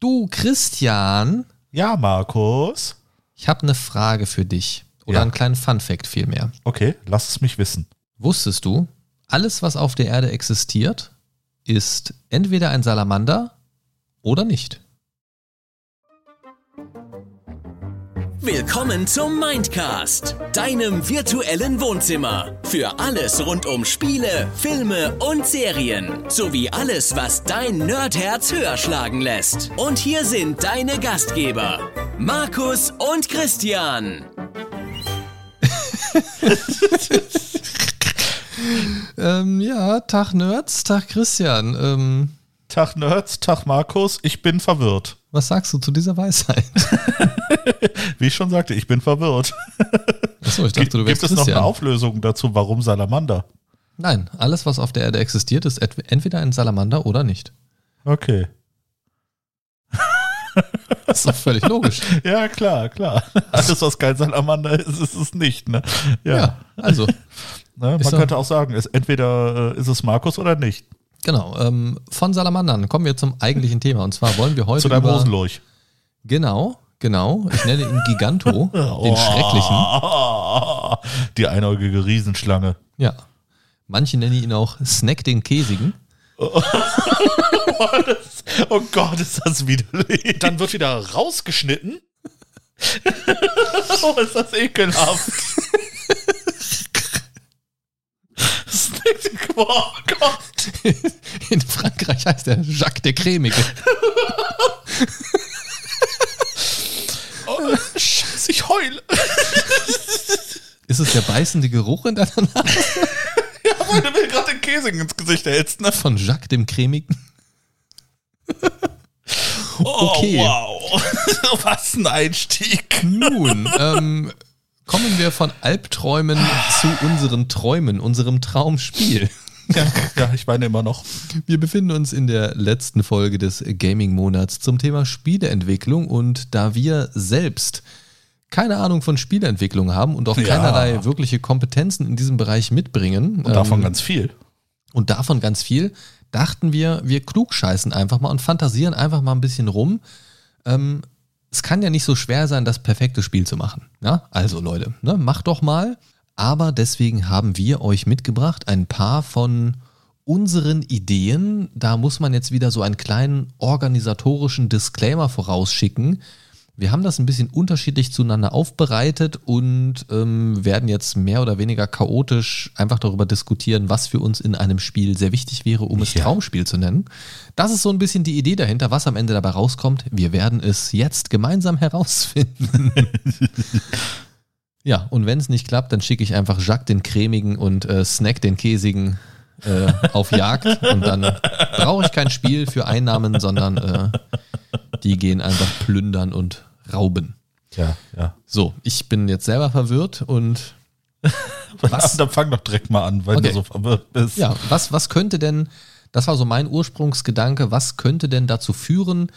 Du, Christian, Ja, Markus. ich habe eine Frage für dich. Oder Ja. einen kleinen Fun-Fact vielmehr. Okay, lass es mich wissen. Wusstest du, alles, was auf der Erde existiert, ist entweder ein Salamander oder nicht? Willkommen zum Mindcast, deinem virtuellen Wohnzimmer. Für alles rund um Spiele, Filme und Serien. Sowie alles, was dein Nerdherz höher schlagen lässt. Und hier sind deine Gastgeber, Markus und Christian. Ähm, ja, Tag Nerds, Tag Christian. Ähm, Tag Nerds, Tag Markus, ich bin verwirrt. was sagst du zu dieser Weisheit? Wie ich schon sagte, ich bin verwirrt. Achso, ich dachte, du Gibt wärst es noch Christian. eine Auflösung dazu, warum Salamander? Nein, alles, was auf der Erde existiert, ist entweder ein Salamander oder nicht. Okay. Das ist doch völlig logisch. Ja, klar, klar. Alles, was kein Salamander ist, ist es nicht, ne? Ja. Ja, also, ne? ist Man könnte auch sagen, es, entweder äh, ist es Markus oder nicht. Genau. Ähm, von Salamandern kommen wir zum eigentlichen Thema. Und zwar wollen wir heute Zu deinem über... Genau, genau. Ich nenne ihn Giganto, den Schrecklichen. Die einäugige Riesenschlange. Ja. Manche nennen ihn auch Snack den Käsigen. Oh, das, oh Gott, ist das widerlich. Dann wird wieder rausgeschnitten. Oh, ist das ekelhaft. Oh Gott. In Frankreich heißt er Jacques der Cremige. Oh, Scheiße, ich heule. Ist es der beißende Geruch in deiner Nase Ja, weil du mir gerade den Käsing ins Gesicht hältst, ne? von Jacques dem Cremigen? Oh, Okay. wow. Was ein Einstieg. Nun, ähm, kommen wir von Albträumen zu unseren Träumen, unserem Traumspiel. Ja, ja, ich weine immer noch. Wir befinden uns in der letzten Folge des Gaming-Monats zum Thema Spieleentwicklung und da wir selbst keine Ahnung von Spieleentwicklung haben und auch Ja. keinerlei wirkliche Kompetenzen in diesem Bereich mitbringen Und davon ähm, ganz viel. und davon ganz viel, dachten wir, wir klugscheißen einfach mal und fantasieren einfach mal ein bisschen rum. Ähm, es kann ja nicht so schwer sein, das perfekte Spiel zu machen. Ja? Also Leute, ne, macht doch mal. Aber deswegen haben wir euch mitgebracht ein paar von unseren Ideen. Da muss man jetzt wieder so einen kleinen organisatorischen Disclaimer vorausschicken. Wir haben das ein bisschen unterschiedlich zueinander aufbereitet und ähm, werden jetzt mehr oder weniger chaotisch einfach darüber diskutieren, was für uns in einem Spiel sehr wichtig wäre, um es Ja. Traumspiel zu nennen. Das ist so ein bisschen die Idee dahinter, was am Ende dabei rauskommt. Wir werden es jetzt gemeinsam herausfinden. ja, und wenn es nicht klappt, dann schicke ich einfach Jacques den Cremigen und äh, Snack den Käsigen äh, auf Jagd und dann brauche ich kein Spiel für Einnahmen, sondern äh, die gehen einfach plündern und rauben. Ja, ja. So, ich bin jetzt selber verwirrt und Was? Dann fang doch direkt mal an, weil Okay. du so verwirrt bist. ja, was, was könnte denn, das war so mein Ursprungsgedanke, was könnte denn dazu führen,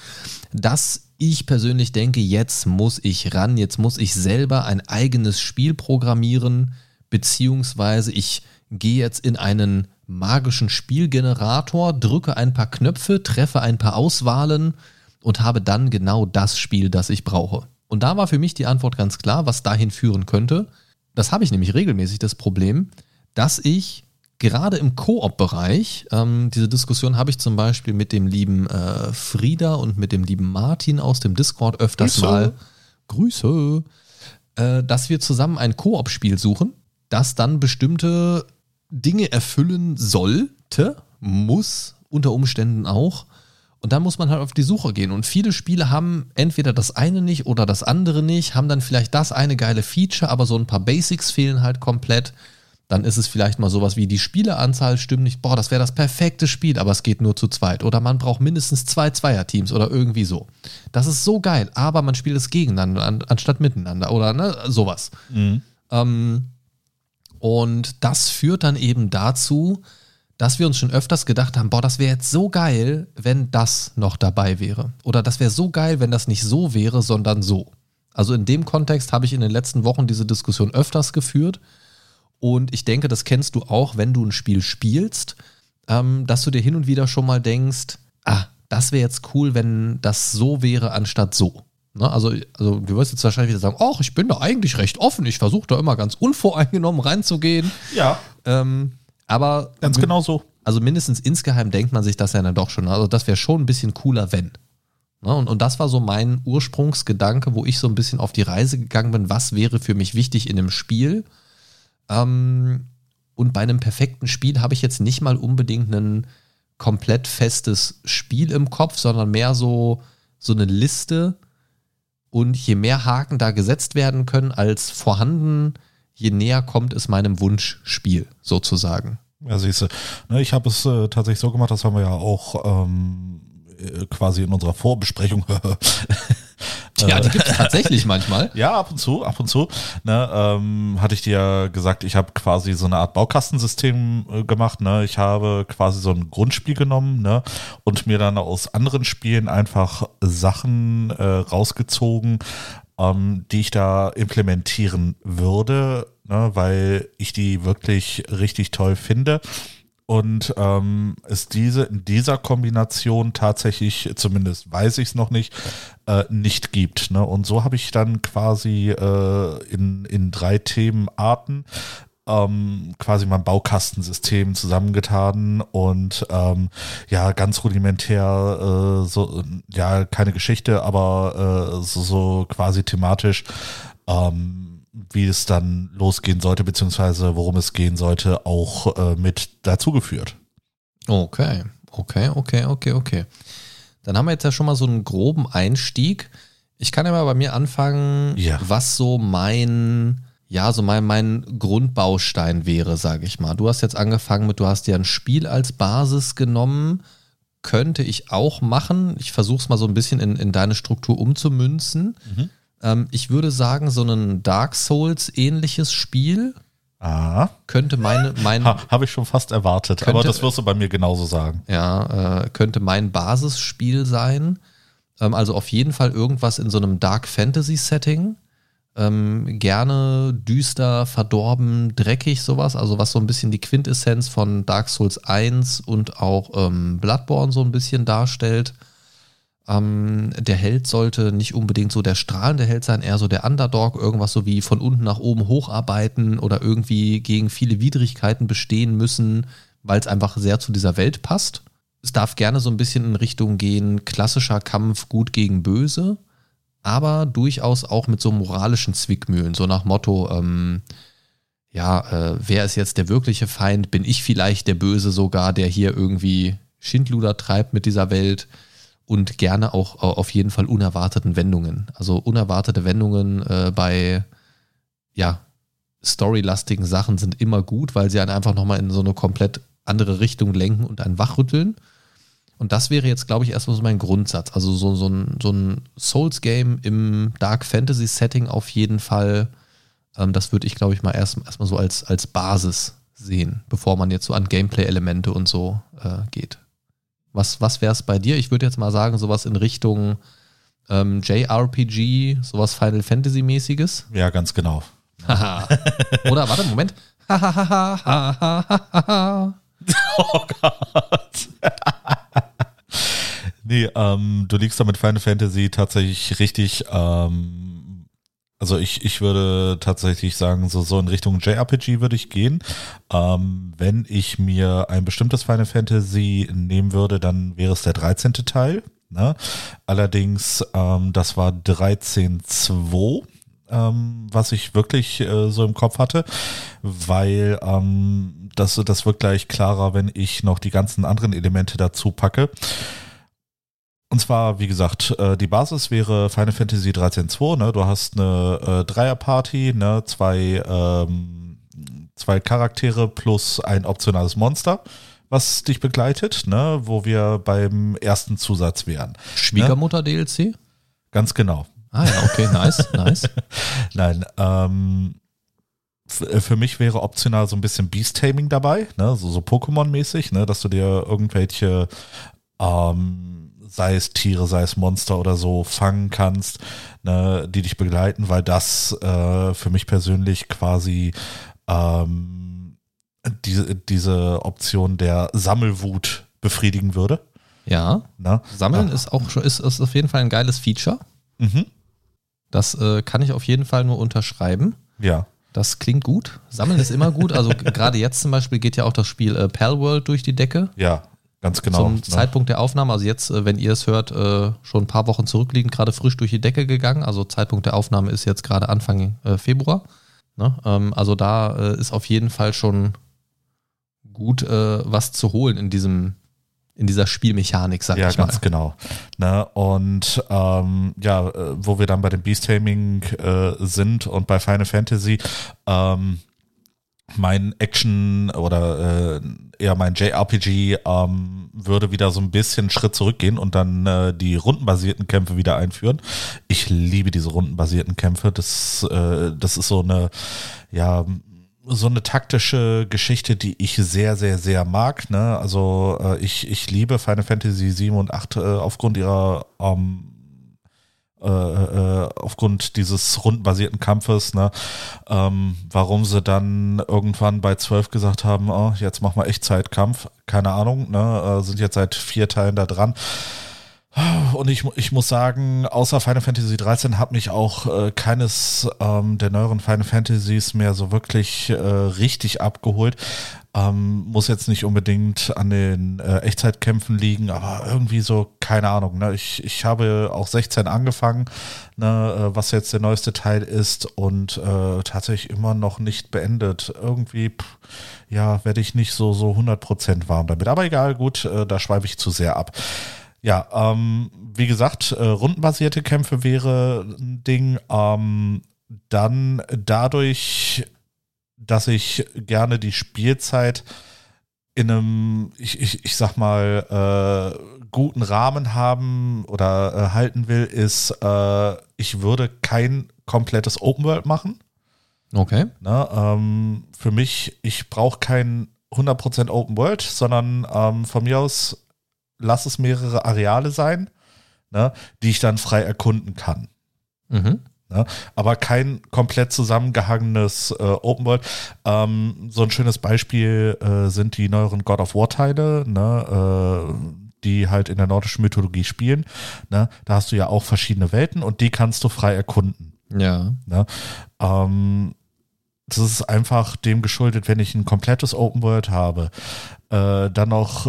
dass ich persönlich denke, jetzt muss ich ran, jetzt muss ich selber ein eigenes Spiel programmieren, beziehungsweise ich gehe jetzt in einen magischen Spielgenerator, drücke ein paar Knöpfe, treffe ein paar Auswahlen und habe dann genau das Spiel, das ich brauche. Und da war für mich die Antwort ganz klar, was dahin führen könnte. Das habe ich nämlich regelmäßig das Problem, dass ich gerade im Koop-Bereich, ähm, diese Diskussion habe ich zum Beispiel mit dem lieben äh, Frieda und mit dem lieben Martin aus dem Discord öfters Grüße. mal. Grüße. Äh, dass wir zusammen ein Koop-Spiel suchen, das dann bestimmte Dinge erfüllen sollte, muss unter Umständen auch. Und dann muss man halt auf die Suche gehen. Und viele Spiele haben entweder das eine nicht oder das andere nicht, haben dann vielleicht das eine geile Feature, aber so ein paar Basics fehlen halt komplett. Dann ist es vielleicht mal sowas wie die Spieleranzahl stimmt nicht. Boah, das wäre das perfekte Spiel, aber es geht nur zu zweit. Oder man braucht mindestens zwei Zweierteams oder irgendwie so. Das ist so geil, aber man spielt es gegeneinander an, anstatt miteinander oder ne, sowas. Ähm, und das führt dann eben dazu, dass wir uns schon öfters gedacht haben, boah, das wäre jetzt so geil, wenn das noch dabei wäre. Oder das wäre so geil, wenn das nicht so wäre, sondern so. Also in dem Kontext habe ich in den letzten Wochen diese Diskussion öfters geführt. Und ich denke, das kennst du auch, wenn du ein Spiel spielst, ähm, dass du dir hin und wieder schon mal denkst, ah, das wäre jetzt cool, wenn das so wäre, anstatt so. Ne? Also, also du wirst jetzt wahrscheinlich wieder sagen, ach, ich bin da eigentlich recht offen, ich versuche da immer ganz unvoreingenommen reinzugehen. Ja, Ähm, aber ganz genau so. also mindestens insgeheim denkt man sich das ja dann doch schon. Also das wäre schon ein bisschen cooler, wenn. Ne? Und, und das war so mein Ursprungsgedanke, wo ich so ein bisschen auf die Reise gegangen bin, was wäre für mich wichtig in einem Spiel. Ähm, und bei einem perfekten Spiel habe ich jetzt nicht mal unbedingt ein komplett festes Spiel im Kopf, sondern mehr so, so eine Liste. Und je mehr Haken da gesetzt werden können als vorhanden, je näher kommt es meinem Wunschspiel sozusagen. Ja, siehst du. Ne, ich habe es äh, tatsächlich so gemacht, das haben wir ja auch ähm, äh, quasi in unserer Vorbesprechung. Ja, die gibt es tatsächlich manchmal. ja, ab und zu, ab und zu. Ne, ähm, hatte ich dir gesagt, ich habe quasi so eine Art Baukastensystem äh, gemacht. Ne? Ich habe quasi so ein Grundspiel genommen ne? und mir dann aus anderen Spielen einfach Sachen äh, rausgezogen, ähm, die ich da implementieren würde, ne? weil ich die wirklich richtig toll finde und ähm, es diese in dieser Kombination tatsächlich, zumindest weiß ich es noch nicht, äh, nicht gibt. Ne? Und so habe ich dann quasi äh, in, in drei Themenarten ähm, quasi mein Baukastensystem zusammengetan und ähm, ja, ganz rudimentär, äh, so, ja, keine Geschichte, aber äh, so, so quasi thematisch ähm, wie es dann losgehen sollte, beziehungsweise worum es gehen sollte, auch äh, mit dazugeführt. Okay, okay, okay, okay, okay. Dann haben wir jetzt ja schon mal so einen groben Einstieg. Ich kann ja mal bei mir anfangen, Ja. was so mein, ja, so mein, mein Grundbaustein wäre, sage ich mal. Du hast jetzt angefangen mit, du hast dir ein Spiel als Basis genommen. Könnte ich auch machen. Ich versuche es mal so ein bisschen in, in deine Struktur umzumünzen. Ähm, ich würde sagen, so ein Dark Souls-ähnliches Spiel Ah, könnte meine, mein, ha, habe ich schon fast erwartet, aber Könnte- das wirst du bei mir genauso sagen. Ja, äh, könnte mein Basisspiel sein. Ähm, also auf jeden Fall irgendwas in so einem Dark Fantasy Setting. Ähm, gerne düster, verdorben, dreckig, sowas. Also was so ein bisschen die Quintessenz von Dark Souls 1 und auch ähm, Bloodborne so ein bisschen darstellt. Ähm, der Held sollte nicht unbedingt so der strahlende Held sein, eher so der Underdog, irgendwas so wie von unten nach oben hocharbeiten oder irgendwie gegen viele Widrigkeiten bestehen müssen, weil es einfach sehr zu dieser Welt passt. Es darf gerne so ein bisschen in Richtung gehen, klassischer Kampf gut gegen böse, aber durchaus auch mit so moralischen Zwickmühlen, so nach Motto, ähm, ja, äh, wer ist jetzt der wirkliche Feind? Bin ich vielleicht der Böse sogar, der hier irgendwie Schindluder treibt mit dieser Welt? Und gerne auch äh, auf jeden Fall unerwarteten Wendungen. Also unerwartete Wendungen äh, bei, ja, storylastigen Sachen sind immer gut, weil sie einen einfach nochmal in so eine komplett andere Richtung lenken und einen wachrütteln. Und das wäre jetzt, glaube ich, erstmal so mein Grundsatz. Also so, so ein, so ein Souls-Game im Dark Fantasy-Setting auf jeden Fall. Ähm, das würde ich, glaube ich, mal erst- erstmal so als, als Basis sehen, bevor man jetzt so an Gameplay-Elemente und so äh, geht. Was, was wäre es bei dir? Ich würde jetzt mal sagen, sowas in Richtung ähm, JRPG, sowas Final Fantasy-mäßiges. Ja, ganz genau. Oder warte, Moment. Hahaha. Oh Gott. nee, ähm, du liegst da mit Final Fantasy tatsächlich richtig. Ähm, also ich, ich würde tatsächlich sagen, so, so in Richtung JRPG würde ich gehen. Ähm, wenn ich mir ein bestimmtes Final Fantasy nehmen würde, dann wäre es der 13. Teil. Ne? Allerdings, ähm, das war 13.2 ähm, was ich wirklich äh, so im Kopf hatte, weil ähm, das, das wird gleich klarer, wenn ich noch die ganzen anderen Elemente dazu packe. Und zwar, wie gesagt, äh, die Basis wäre Final Fantasy 13.2, ne? Du hast eine äh, Dreierparty, ne? Zwei, ähm, zwei Charaktere plus ein optionales Monster, was dich begleitet, ne? Wo wir beim ersten Zusatz wären. Schwiegermutter-DLC? Ganz genau. Ah ja, okay, nice, nice. Nein, ähm, f- für mich wäre optional so ein bisschen Beast-Taming dabei, ne? so, so Pokémon-mäßig, ne? dass du dir irgendwelche, ähm, sei es Tiere, sei es Monster oder so, fangen kannst, ne? die dich begleiten, weil das äh, für mich persönlich quasi ähm, diese, diese Option der Sammelwut befriedigen würde. Ja. Ne? Sammeln Ah. ist auch schon, ist, ist auf jeden Fall ein geiles Feature. Mhm. Das äh, kann ich auf jeden Fall nur unterschreiben. Ja. Das klingt gut. Sammeln ist immer gut. Also gerade jetzt zum Beispiel geht ja auch das Spiel äh, Palworld durch die Decke. Ja, ganz genau. Zum ne? Zeitpunkt der Aufnahme, also jetzt, äh, wenn ihr es hört, äh, schon ein paar Wochen zurückliegend, gerade frisch durch die Decke gegangen. Also Zeitpunkt der Aufnahme ist jetzt gerade Anfang äh, Februar. Ne? Ähm, also da ist auf jeden Fall schon gut was zu holen in diesem, in dieser Spielmechanik, sag Ja, ich mal. ganz genau. Ne? Und ähm, ja, wo wir dann bei dem Beast-Taming äh, sind und bei Final Fantasy, ähm, mein Action oder äh, eher mein JRPG ähm, würde wieder so ein bisschen Schritt zurückgehen und dann äh, die rundenbasierten Kämpfe wieder einführen. Ich liebe diese rundenbasierten Kämpfe. Das, äh, das ist so eine, ja, so eine taktische Geschichte, die ich sehr, sehr, sehr mag. Ne? Also äh, ich, ich liebe Final Fantasy 7 und 8 äh, aufgrund ihrer ähm, äh, äh, aufgrund dieses rundenbasierten Kampfes, ne, ähm, warum sie dann irgendwann bei 12 gesagt haben, oh, jetzt machen wir Echtzeitkampf, keine Ahnung, ne, äh, sind jetzt seit vier Teilen da dran. Und ich, ich muss sagen, außer Final Fantasy 13 hat mich auch äh, keines ähm, der neueren Final Fantasies mehr so wirklich äh, richtig abgeholt. Ähm, muss jetzt nicht unbedingt an den äh, Echtzeitkämpfen liegen, aber irgendwie so, keine Ahnung. Ne? Ich, ich habe auch 16 angefangen, ne, äh, was jetzt der neueste Teil ist und äh, tatsächlich immer noch nicht beendet. Irgendwie, pff, ja, werde ich nicht so, so 100% warm damit. Aber egal, gut, äh, da schweife ich zu sehr ab. Ja, ähm, wie gesagt, äh, rundenbasierte Kämpfe wäre ein Ding. Ähm, dann dadurch, dass ich gerne die Spielzeit in einem, ich, ich, ich sag mal, äh, guten Rahmen haben oder äh, halten will, ist, äh, ich würde kein komplettes Open World machen. Okay. Ne, ähm, für mich, ich brauche kein 100% Open World, sondern ähm, von mir aus lass es mehrere Areale sein, ne, die ich dann frei erkunden kann. Mhm. Ne? Aber kein komplett zusammengehangenes äh, Open World. Ähm, so ein schönes Beispiel äh, sind die neueren God of War Teile, ne, äh, die halt in der nordischen Mythologie spielen. Ne? Da hast du ja auch verschiedene Welten und die kannst du frei erkunden. Ja. Ne? Ähm, das ist einfach dem geschuldet, wenn ich ein komplettes Open World habe, äh, dann noch,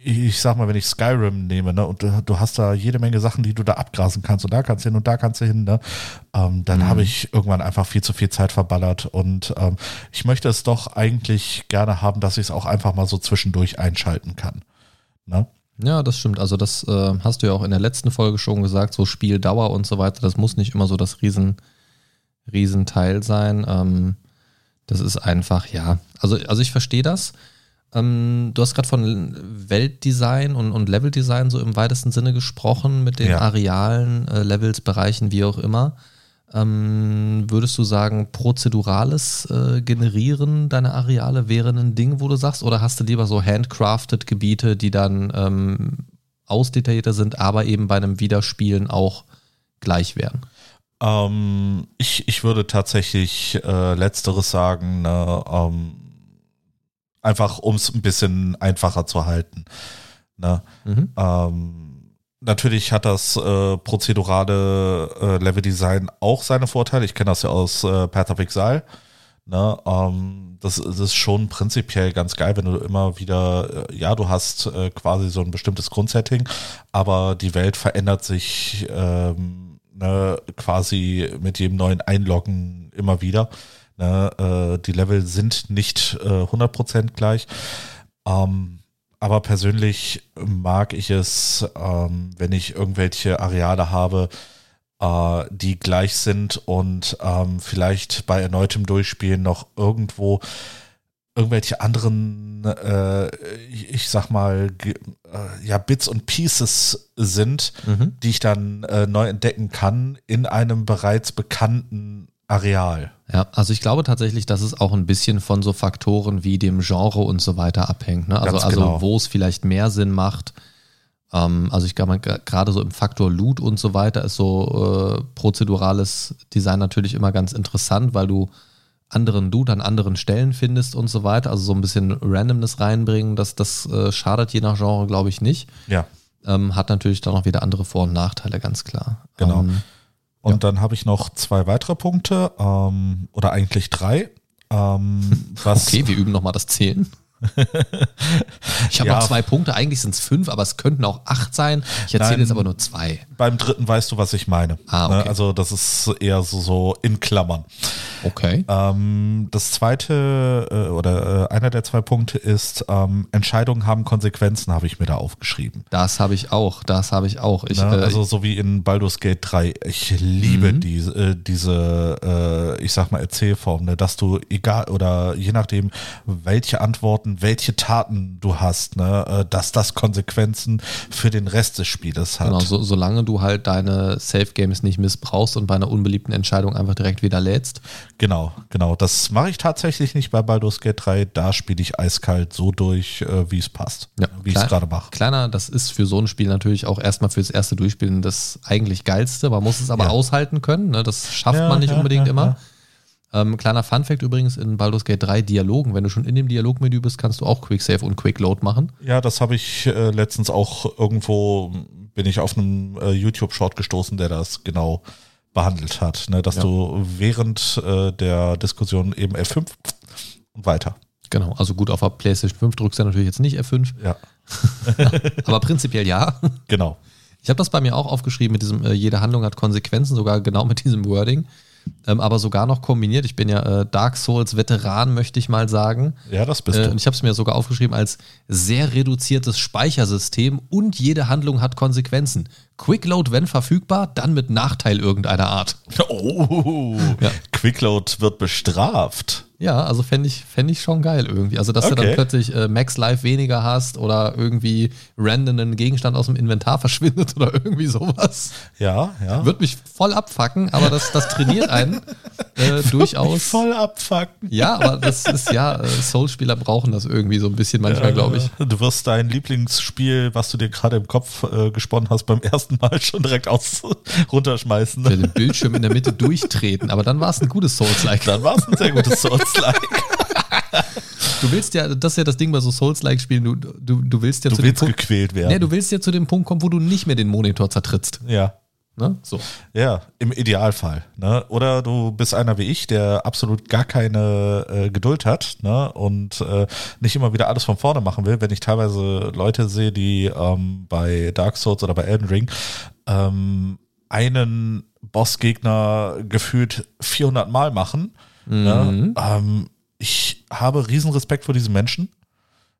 ich sag mal, wenn ich Skyrim nehme, ne, und du, du hast da jede Menge Sachen, die du da abgrasen kannst und da kannst du hin und da kannst du hin, ne, ähm, dann habe ich irgendwann einfach viel zu viel Zeit verballert und ähm, ich möchte es doch eigentlich gerne haben, dass ich es auch einfach mal so zwischendurch einschalten kann. Ne? Ja, das stimmt. Also das äh, hast du ja auch in der letzten Folge schon gesagt, so Spieldauer und so weiter, das muss nicht immer so das Riesen, Riesenteil sein. Ähm, das ist einfach, ja. Also, also ich verstehe das. Ähm, du hast gerade von Weltdesign und, und Leveldesign so im weitesten Sinne gesprochen, mit den Ja. Arealen, äh, Levels, Bereichen, wie auch immer. Ähm, würdest du sagen, prozedurales äh, Generieren deiner Areale wäre ein Ding, wo du sagst, oder hast du lieber so handcrafted Gebiete, die dann ähm, ausdetaillierter sind, aber eben bei einem Wiederspielen auch gleich wären? Ähm, ich, ich würde tatsächlich äh, letzteres sagen, ne, ähm, einfach um es ein bisschen einfacher zu halten. Ne? Mhm. Ähm, natürlich hat das äh, prozedurale äh, Leveldesign auch seine Vorteile. Ich kenne das ja aus äh, Path of Exile. Ne? Ähm, das, das ist schon prinzipiell ganz geil, wenn du immer wieder, äh, ja, du hast äh, quasi so ein bestimmtes Grundsetting, aber die Welt verändert sich ähm, ne, quasi mit jedem neuen Einloggen immer wieder. Ne? Äh, die Level sind nicht äh, 100% gleich. Ähm, aber persönlich mag ich es, ähm, wenn ich irgendwelche Areale habe, äh, die gleich sind und ähm, vielleicht bei erneutem Durchspielen noch irgendwo irgendwelche anderen, äh, ich ich sag mal, äh, ja, Bits und Pieces sind, Mhm. die ich dann äh, neu entdecken kann in einem bereits bekannten Areal. Ja, also ich glaube tatsächlich, dass es auch ein bisschen von so Faktoren wie dem Genre und so weiter abhängt. Ne? Also, also genau. wo es vielleicht mehr Sinn macht. Ähm, also ich glaube, gerade so im Faktor Loot und so weiter ist so äh, prozedurales Design natürlich immer ganz interessant, weil du anderen Dude an anderen Stellen findest und so weiter. Also so ein bisschen Randomness reinbringen, das, das äh, schadet je nach Genre, glaube ich, nicht. Ja, Ähm, hat natürlich dann auch wieder andere Vor- und Nachteile, ganz klar. Genau. Ähm, Und Ja. dann habe ich noch zwei weitere Punkte, ähm, oder eigentlich drei. Ähm, was, okay, wir üben nochmal das Zählen. ich habe Ja. noch zwei Punkte, eigentlich sind es fünf, aber es könnten auch acht sein. Ich erzähle jetzt aber nur zwei. Beim dritten weißt du, was ich meine. Ah, okay. Ne, Also das ist eher so, so in Klammern. Okay. Ähm, das zweite äh, oder äh, einer der zwei Punkte ist, ähm, Entscheidungen haben Konsequenzen, habe ich mir da aufgeschrieben. Das habe ich auch, das habe ich auch. Ich, Ne? äh, also so wie in Baldur's Gate 3. Ich liebe Mhm. diese, äh, diese äh, ich sag mal, Erzählform, ne? dass du egal oder je nachdem, welche Antworten, welche Taten du hast, ne? äh, dass das Konsequenzen für den Rest des Spieles hat. Genau, so, solange du halt deine Safe Games nicht missbrauchst und bei einer unbeliebten Entscheidung einfach direkt wieder lädst. Genau, genau. Das mache ich tatsächlich nicht bei Baldur's Gate 3. Da spiele ich eiskalt so durch, äh, wie es passt. Ja, wie ich es gerade mache. Kleiner, das ist für so ein Spiel natürlich auch erstmal fürs erste Durchspielen das eigentlich geilste. Man muss es aber Ja. aushalten können. Ne? Das schafft Ja, man nicht ja, unbedingt ja, immer. Ähm, kleiner Funfact übrigens in Baldur's Gate 3 Dialogen. Wenn du schon in dem Dialogmenü bist, kannst du auch Quick Save und Quick Load machen. Ja, das habe ich äh, letztens auch irgendwo, bin ich auf einen äh, YouTube-Short gestoßen, der das genau behandelt hat. Ne? Dass Ja. du während äh, der Diskussion eben F5 und weiter. Genau, also gut, auf der PlayStation 5 drückst du natürlich jetzt nicht F5, Ja, aber prinzipiell ja. genau. Ich habe das bei mir auch aufgeschrieben mit diesem, äh, jede Handlung hat Konsequenzen, sogar genau mit diesem Wording. Ähm, aber sogar noch kombiniert. Ich bin ja äh, Dark Souls Veteran, möchte ich mal sagen. Ja, das bist Äh, du. und ich habe es mir sogar aufgeschrieben als sehr reduziertes Speichersystem und jede Handlung hat Konsequenzen. Quickload, wenn verfügbar, dann mit Nachteil irgendeiner Art. Oh, Ja. Quickload wird bestraft. Ja, also fände ich, fänd ich schon geil irgendwie. Also, dass du dann Okay. plötzlich äh, Max Life weniger hast oder irgendwie random ein Gegenstand aus dem Inventar verschwindet oder irgendwie sowas. Ja, ja. Wird mich voll abfacken, aber das, das trainiert einen äh, durchaus. voll abfucken. Ja, aber das ist ja, äh, Soul-Spieler brauchen das irgendwie so ein bisschen manchmal, glaube ich. Du wirst dein Lieblingsspiel, was du dir gerade im Kopf äh, gesponnen hast, beim ersten Mal schon direkt aus runterschmeißen. Für den Bildschirm in der Mitte durchtreten, aber dann war es ein gutes Souls-like. Dann war es ein sehr gutes Souls-like. Du willst ja, das ist ja das Ding bei so Souls-like-Spielen, du, du, du willst ja Du zu willst dem Punkt, gequält werden. nee, du willst ja zu dem Punkt kommen, wo du nicht mehr den Monitor zertrittst. ja. Ne? So. Ja, im Idealfall. Ne? Oder du bist einer wie ich, der absolut gar keine äh, Geduld hat ne? und äh, nicht immer wieder alles von vorne machen will. Wenn ich teilweise Leute sehe, die ähm, bei Dark Souls oder bei Elden Ring ähm, einen Bossgegner gefühlt 400 Mal machen. Mhm. Ne? Ähm, ich habe riesen Respekt vor diesen Menschen.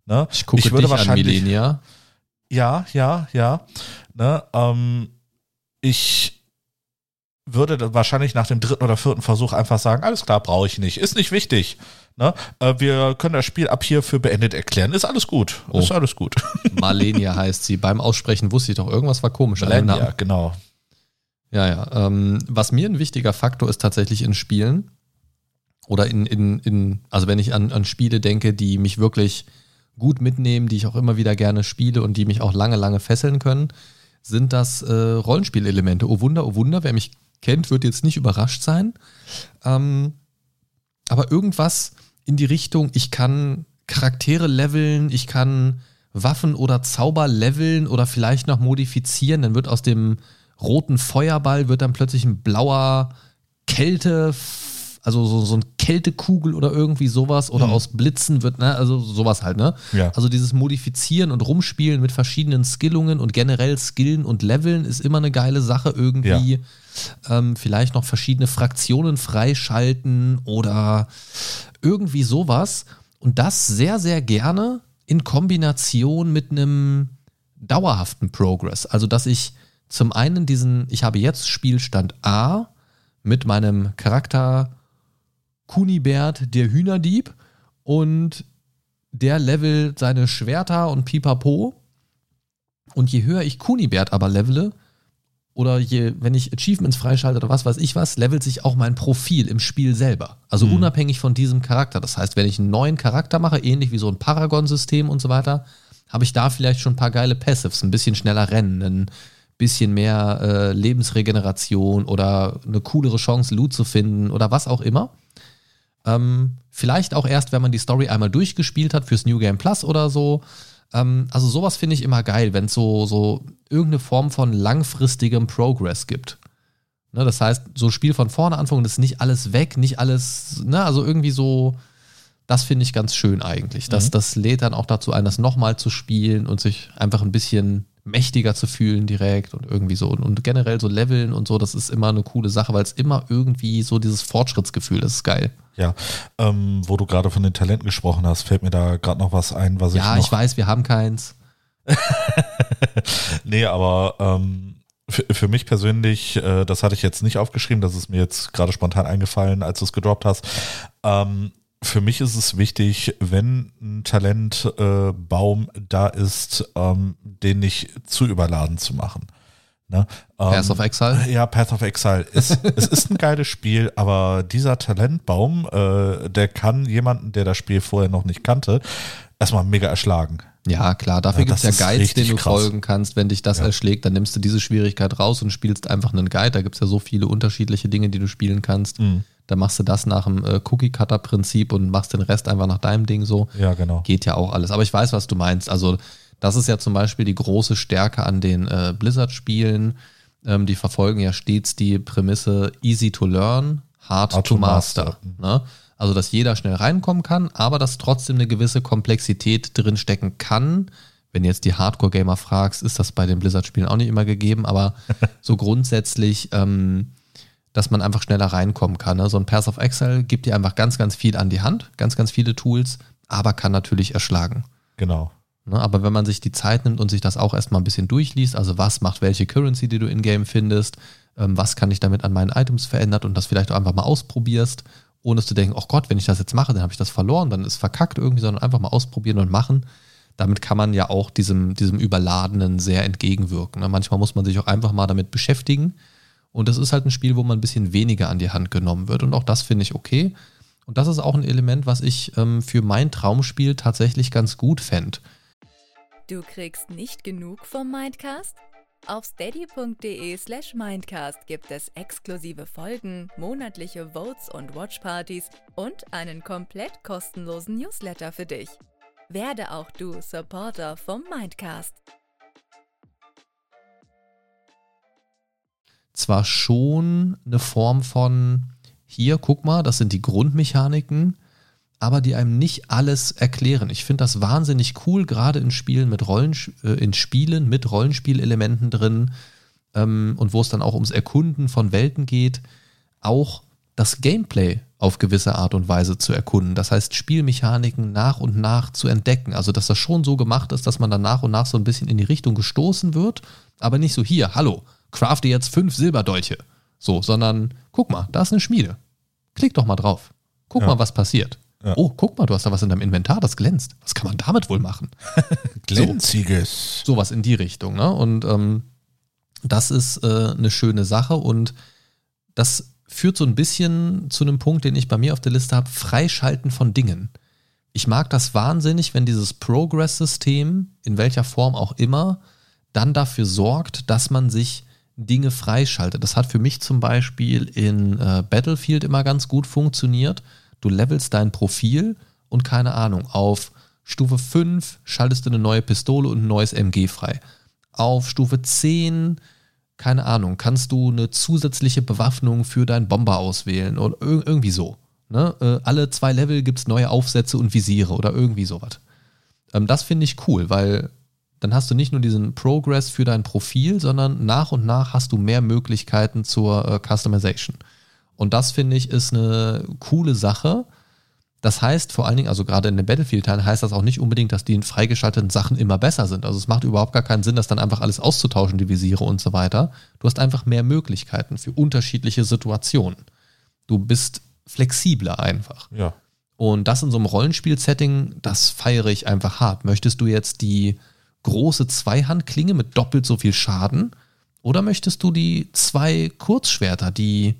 Ne? Ich gucke würde dich an, wahrscheinlich Millennia. ja, ja, ja. Ne, ähm, ich würde wahrscheinlich nach dem dritten oder vierten Versuch einfach sagen, alles klar, brauche ich nicht. Ist nicht wichtig. Ne? Äh, wir können das Spiel ab hier für beendet erklären. Ist alles gut. Oh. Ist alles gut. Malenia heißt sie. Beim Aussprechen wusste ich doch, irgendwas war komisch an ja, genau. Ja, ja. Ähm, was mir ein wichtiger Faktor ist tatsächlich in Spielen oder in, in, in also wenn ich an, an Spiele denke, die mich wirklich gut mitnehmen, die ich auch immer wieder gerne spiele und die mich auch lange, lange fesseln können, sind das äh, Rollenspielelemente. Oh Wunder, oh Wunder, wer mich kennt, wird jetzt nicht überrascht sein. Ähm, aber irgendwas in die Richtung, ich kann Charaktere leveln, ich kann Waffen oder Zauber leveln oder vielleicht noch modifizieren, dann wird aus dem roten Feuerball wird dann plötzlich ein blauer Kälte, also so, so ein Kältekugel oder irgendwie sowas oder aus Blitzen wird, ne, also sowas halt, ne? Ja. Also dieses Modifizieren und Rumspielen mit verschiedenen Skillungen und generell Skillen und Leveln ist immer eine geile Sache irgendwie. Ähm, vielleicht noch verschiedene Fraktionen freischalten oder irgendwie sowas. Und das sehr, sehr gerne in Kombination mit einem dauerhaften Progress. Also, dass ich zum einen diesen, ich habe jetzt Spielstand A mit meinem Charakter Kunibert, der Hühnerdieb, und der levelt seine Schwerter und Pipapo. Und je höher ich Kunibert aber levele, oder je, wenn ich Achievements freischalte oder was weiß ich was, levelt sich auch mein Profil im Spiel selber. Also unabhängig von diesem Charakter. Das heißt, wenn ich einen neuen Charakter mache, ähnlich wie so ein Paragon-System und so weiter, habe ich da vielleicht schon ein paar geile Passives, ein bisschen schneller rennen, ein bisschen mehr äh, Lebensregeneration oder eine coolere Chance, Loot zu finden oder was auch immer. Ähm, vielleicht auch erst, wenn man die Story einmal durchgespielt hat fürs New Game Plus oder so. Ähm, also sowas finde ich immer geil, wenn es so, so irgendeine Form von langfristigem Progress gibt. Ne, das heißt, so ein Spiel von vorne anfangen, das ist nicht alles weg, nicht alles, ne, also irgendwie so, das finde ich ganz schön eigentlich. Das, Mhm. das lädt dann auch dazu ein, das nochmal zu spielen und sich einfach ein bisschen mächtiger zu fühlen direkt und irgendwie so. Und, und generell so Leveln und so, das ist immer eine coole Sache, weil es immer irgendwie so dieses Fortschrittsgefühl, das ist geil. Ja, ähm, wo du gerade von den Talenten gesprochen hast, fällt mir da gerade noch was ein, was ja, ich noch ich weiß, wir haben keins. Nee, aber ähm, für, für mich persönlich, äh, das hatte ich jetzt nicht aufgeschrieben, das ist mir jetzt gerade spontan eingefallen, als du es gedroppt hast. Ähm, für mich ist es wichtig, wenn ein Talentbaum äh, da ist, ähm, den nicht zu überladen zu machen. Ne? Ähm, Path of Exile. ja, Path of Exile. Es, es ist ein geiles Spiel, aber dieser Talentbaum, äh, der kann jemanden, der das Spiel vorher noch nicht kannte, erstmal mega erschlagen. Ja, klar, dafür Ja, gibt's ja das ist Guides, denen du krass. folgen kannst. Wenn dich das Ja. erschlägt, dann nimmst du diese Schwierigkeit raus und spielst einfach einen Guide. Da gibt's ja so viele unterschiedliche Dinge, die du spielen kannst. Mhm. Dann machst du das nach dem äh, Cookie-Cutter-Prinzip und machst den Rest einfach nach deinem Ding so. Ja, genau. Geht ja auch alles. Aber ich weiß, was du meinst. Also, das ist ja zum Beispiel die große Stärke an den äh, Blizzard-Spielen. Ähm, die verfolgen ja stets die Prämisse easy to learn, hard, Hard to to master. master. Ne? Also, dass jeder schnell reinkommen kann, aber dass trotzdem eine gewisse Komplexität drin stecken kann. Wenn jetzt die Hardcore-Gamer fragst, ist das bei den Blizzard-Spielen auch nicht immer gegeben, aber so grundsätzlich, ähm, dass man einfach schneller reinkommen kann. Ne? So ein Path of Exile gibt dir einfach ganz, ganz viel an die Hand, ganz, ganz viele Tools, aber kann natürlich erschlagen. Genau. Ne? Aber wenn man sich die Zeit nimmt und sich das auch erstmal ein bisschen durchliest, also was macht welche Currency, die du in-game findest, ähm, was kann ich damit an meinen Items verändert und das vielleicht auch einfach mal ausprobierst, ohne zu denken, oh Gott, wenn ich das jetzt mache, dann habe ich das verloren, dann ist verkackt irgendwie, sondern einfach mal ausprobieren und machen. Damit kann man ja auch diesem, diesem Überladenen sehr entgegenwirken. Ne? Manchmal muss man sich auch einfach mal damit beschäftigen. Und das ist halt ein Spiel, wo man ein bisschen weniger an die Hand genommen wird. Und auch das finde ich okay. Und das ist auch ein Element, was ich ähm, für mein Traumspiel tatsächlich ganz gut fände. Du kriegst nicht genug vom Mindcast? Auf steady.de slash Mindcast gibt es exklusive Folgen, monatliche Votes und Watchpartys und einen komplett kostenlosen Newsletter für dich. Werde auch du Supporter vom Mindcast. Zwar schon eine Form von, hier, guck mal, das sind die Grundmechaniken, aber die einem nicht alles erklären. Ich finde das wahnsinnig cool, gerade in Spielen mit Rollen, äh, in Spielen mit Rollenspielelementen drin ähm, und wo es dann auch ums Erkunden von Welten geht, auch das Gameplay auf gewisse Art und Weise zu erkunden. Das heißt, Spielmechaniken nach und nach zu entdecken. Also, dass das schon so gemacht ist, dass man dann nach und nach so ein bisschen in die Richtung gestoßen wird, aber nicht so hier, hallo, crafte jetzt fünf Silberdolche. So, sondern guck mal, da ist eine Schmiede. Klick doch mal drauf. Guck Ja. mal, was passiert. Ja. Oh, guck mal, du hast da was in deinem Inventar, das glänzt. Was kann man damit wohl machen? Glänziges. Sowas in die Richtung, ne? Und ähm, das ist äh, eine schöne Sache und das führt so ein bisschen zu einem Punkt, den ich bei mir auf der Liste habe, Freischalten von Dingen. Ich mag das wahnsinnig, wenn dieses Progress-System, in welcher Form auch immer, dann dafür sorgt, dass man sich Dinge freischaltet. Das hat für mich zum Beispiel in äh, Battlefield immer ganz gut funktioniert. Du levelst dein Profil und keine Ahnung, auf Stufe 5 schaltest du eine neue Pistole und ein neues MG frei. Auf Stufe 10, keine Ahnung, kannst du eine zusätzliche Bewaffnung für deinen Bomber auswählen oder ir irgendwie so. Ne? Äh, alle zwei Level gibt es neue Aufsätze und Visiere oder irgendwie sowas. Ähm, das finde ich cool, weil dann hast du nicht nur diesen Progress für dein Profil, sondern nach und nach hast du mehr Möglichkeiten zur äh, Customization. Und das finde ich ist eine coole Sache. Das heißt vor allen Dingen, also gerade in den Battlefield-Teilen heißt das auch nicht unbedingt, dass die freigeschalteten Sachen immer besser sind. Also es macht überhaupt gar keinen Sinn, das dann einfach alles auszutauschen, die Visiere und so weiter. Du hast einfach mehr Möglichkeiten für unterschiedliche Situationen. Du bist flexibler einfach. Ja. Und das in so einem Rollenspiel-Setting, das feiere ich einfach hart. Möchtest du jetzt die große Zweihandklinge mit doppelt so viel Schaden? Oder möchtest du die zwei Kurzschwerter, die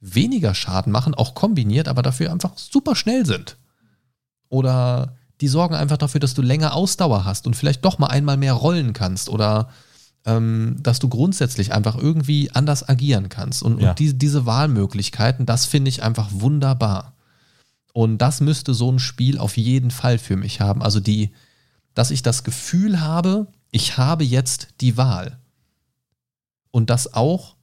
weniger Schaden machen, auch kombiniert, aber dafür einfach super schnell sind? Oder die sorgen einfach dafür, dass du länger Ausdauer hast und vielleicht doch mal einmal mehr rollen kannst oder ähm, dass du grundsätzlich einfach irgendwie anders agieren kannst. Und, Ja. und diese, diese Wahlmöglichkeiten, das finde ich einfach wunderbar. Und das müsste so ein Spiel auf jeden Fall für mich haben. Also die, dass ich das Gefühl habe, ich habe jetzt die Wahl. Und das auch,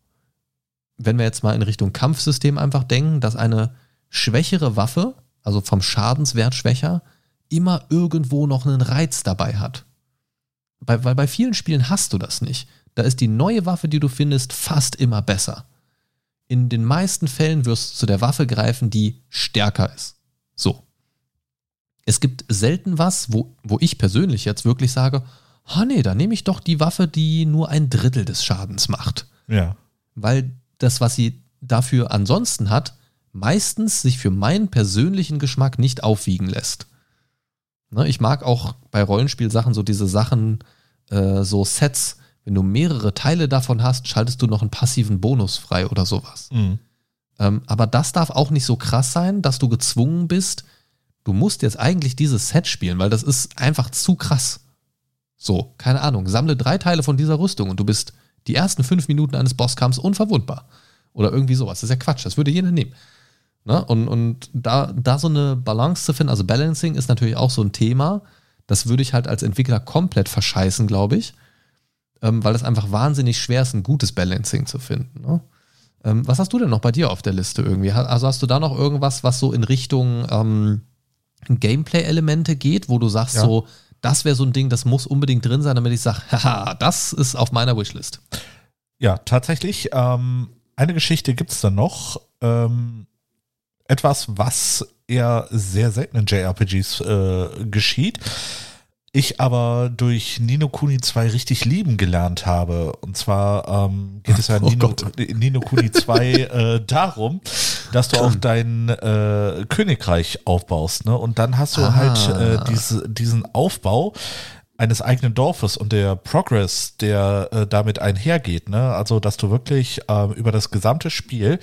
wenn wir jetzt mal in Richtung Kampfsystem einfach denken, dass eine schwächere Waffe, also vom Schadenswert schwächer, immer irgendwo noch einen Reiz dabei hat. Bei, weil bei vielen Spielen hast du das nicht. Da ist die neue Waffe, die du findest, fast immer besser. In den meisten Fällen wirst du zu der Waffe greifen, die stärker ist. So. Es gibt selten was, wo, wo ich persönlich jetzt wirklich sage, ah nee, da nehme ich doch die Waffe, die nur ein Drittel des Schadens macht. Ja. Weil das, was sie dafür ansonsten hat, meistens sich für meinen persönlichen Geschmack nicht aufwiegen lässt. Ne, ich mag auch bei Rollenspielsachen so diese Sachen, äh, so Sets, wenn du mehrere Teile davon hast, schaltest du noch einen passiven Bonus frei oder sowas. Mhm. Ähm, aber das darf auch nicht so krass sein, dass du gezwungen bist, du musst jetzt eigentlich dieses Set spielen, weil das ist einfach zu krass. So, keine Ahnung, sammle drei Teile von dieser Rüstung und du bist die ersten fünf Minuten eines Bosskampfs unverwundbar. Oder irgendwie sowas. Das ist ja Quatsch, das würde jeder nehmen. Ne? Und, und da, da so eine Balance zu finden, also Balancing ist natürlich auch so ein Thema. Das würde ich halt als Entwickler komplett verscheißen, glaube ich. Ähm, weil es einfach wahnsinnig schwer ist, ein gutes Balancing zu finden. Ne? Ähm, was hast du denn noch bei dir auf der Liste irgendwie? Also hast du da noch irgendwas, was so in Richtung ähm, Gameplay-Elemente geht, wo du sagst, Ja. so, das wäre so ein Ding, das muss unbedingt drin sein, damit ich sage, haha, das ist auf meiner Wishlist. Ja, tatsächlich. Ähm, eine Geschichte gibt es dann noch. Ähm, etwas, was eher sehr selten in JRPGs äh, geschieht. Ich aber durch Nino Kuni 2 richtig lieben gelernt habe. Und zwar ähm, geht es ja in Oh Nino, Nino Kuni 2 äh, darum, dass du auch dein äh, Königreich aufbaust. Ne? Und dann hast du Ah. halt äh, diese, diesen Aufbau eines eigenen Dorfes und der Progress, der äh, damit einhergeht. Ne? Also, dass du wirklich ähm, über das gesamte Spiel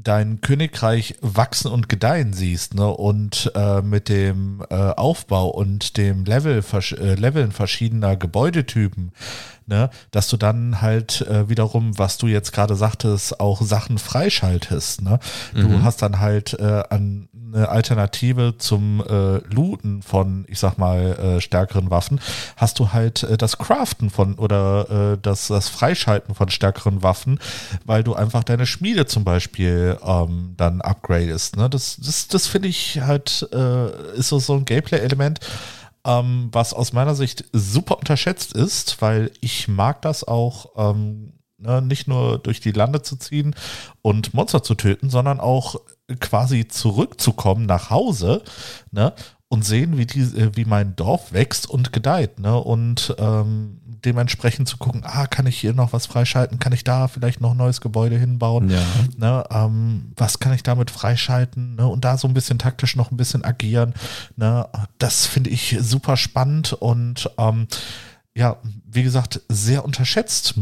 dein Königreich wachsen und gedeihen siehst, ne? Und äh, mit dem äh, Aufbau und dem Level, äh, Leveln verschiedener Gebäudetypen, ne, dass du dann halt äh, wiederum, was du jetzt gerade sagtest, auch Sachen freischaltest, ne? Du hast dann halt äh, an eine Alternative zum äh, Looten von, ich sag mal, äh, stärkeren Waffen, hast du halt äh, das Craften von oder äh, das, das Freischalten von stärkeren Waffen, weil du einfach deine Schmiede zum Beispiel ähm, dann upgradest. Ne? Das, das, das finde ich halt, äh, ist so, so ein Gameplay-Element, ähm, was aus meiner Sicht super unterschätzt ist, weil ich mag das auch ähm, ne, nicht nur durch die Lande zu ziehen und Monster zu töten, sondern auch quasi zurückzukommen nach Hause ne, und sehen, wie, die, äh, wie mein Dorf wächst und gedeiht. Ne, und ähm, dementsprechend zu gucken, ah, kann ich hier noch was freischalten? Kann ich da vielleicht noch ein neues Gebäude hinbauen? Ja. Ne, ähm, was kann ich damit freischalten? Ne, und da so ein bisschen taktisch noch ein bisschen agieren. Ne, das finde ich super spannend und ähm, ja, wie gesagt, sehr unterschätzt,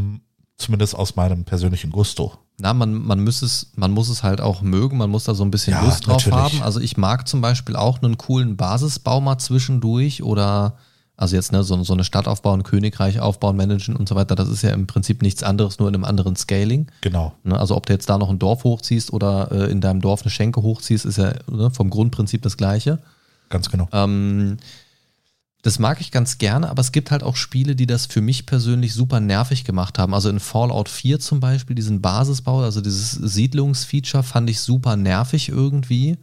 zumindest aus meinem persönlichen Gusto. Na, man, man, muss es, man muss es halt auch mögen, man muss da so ein bisschen Ja, Lust drauf natürlich. haben. Also ich mag zum Beispiel auch einen coolen Basisbau mal zwischendurch oder also jetzt ne, so, so eine Stadt aufbauen, Königreich aufbauen, managen und so weiter. Das ist ja im Prinzip nichts anderes, nur in einem anderen Scaling. Genau. Ne? Also ob du jetzt da noch ein Dorf hochziehst oder äh, in deinem Dorf eine Schenke hochziehst, ist ja ne, vom Grundprinzip das gleiche. Ganz genau. Ähm, das mag ich ganz gerne, aber es gibt halt auch Spiele, die das für mich persönlich super nervig gemacht haben. Also in Fallout 4 zum Beispiel, diesen Basisbau, also dieses Siedlungsfeature fand ich super nervig irgendwie.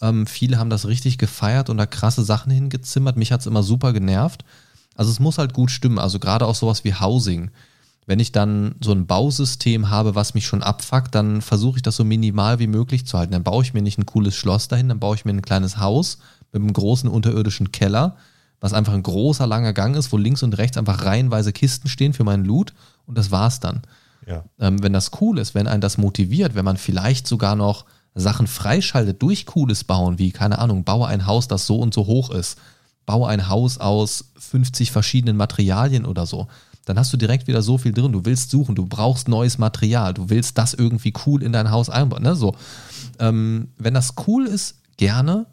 Ähm, viele haben das richtig gefeiert und da krasse Sachen hingezimmert. Mich hat es immer super genervt. Also es muss halt gut stimmen. Also gerade auch sowas wie Housing. Wenn ich dann so ein Bausystem habe, was mich schon abfuckt, dann versuche ich das so minimal wie möglich zu halten. Dann baue ich mir nicht ein cooles Schloss dahin, dann baue ich mir ein kleines Haus mit einem großen unterirdischen Keller, was einfach ein großer, langer Gang ist, wo links und rechts einfach reihenweise Kisten stehen für meinen Loot und das war's dann. Ja. Ähm, wenn das cool ist, wenn einen das motiviert, wenn man vielleicht sogar noch Sachen freischaltet durch cooles Bauen, wie, keine Ahnung, baue ein Haus, das so und so hoch ist, baue ein Haus aus 50 verschiedenen Materialien oder so, dann hast du direkt wieder so viel drin. Du willst suchen, du brauchst neues Material, du willst das irgendwie cool in dein Haus einbauen. Ne? So. Ähm, wenn das cool ist, gerne,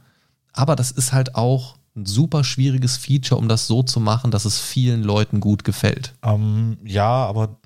aber das ist halt auch ein super schwieriges Feature, um das so zu machen, dass es vielen Leuten gut gefällt. Ähm, ja, aber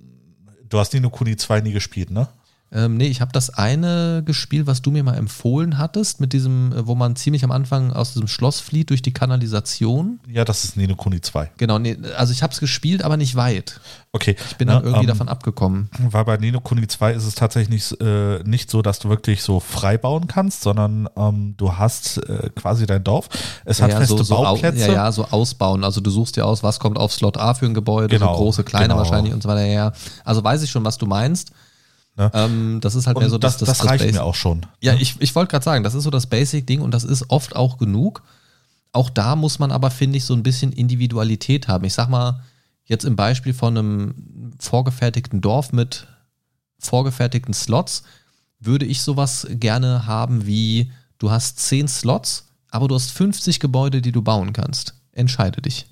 du hast Nino Kuni 2 nie gespielt, ne? Ähm, nee, ich habe das eine gespielt, was du mir mal empfohlen hattest, mit diesem, äh, wo man ziemlich am Anfang aus diesem Schloss flieht durch die Kanalisation. Ja, das ist Nino Kuni 2. Genau, nee, also ich habe es gespielt, aber nicht weit. Okay. Ich bin dann ne, irgendwie ähm, davon abgekommen. Weil bei Nino Kuni 2 ist es tatsächlich nicht, äh, nicht so, dass du wirklich so frei bauen kannst, sondern ähm, du hast äh, quasi dein Dorf. Es hat feste so, so au- Bauplätze. ja, ja, so ausbauen. Also du suchst dir aus, was kommt auf Slot A für ein Gebäude, Genau, so große, kleine genau. wahrscheinlich und so weiter. Ja, also weiß ich schon, was du meinst. Ne? Ähm, das ist halt mehr Und so das, das, reicht Basic. mir auch schon. Ja, ich, ich wollte gerade sagen, das ist so das Basic-Ding und das ist oft auch genug. Auch da muss man aber, finde ich, so ein bisschen Individualität haben. Ich sag mal, jetzt im Beispiel von einem vorgefertigten Dorf mit vorgefertigten Slots, würde ich sowas gerne haben wie, du hast 10 Slots, aber du hast 50 Gebäude, die du bauen kannst. Entscheide dich.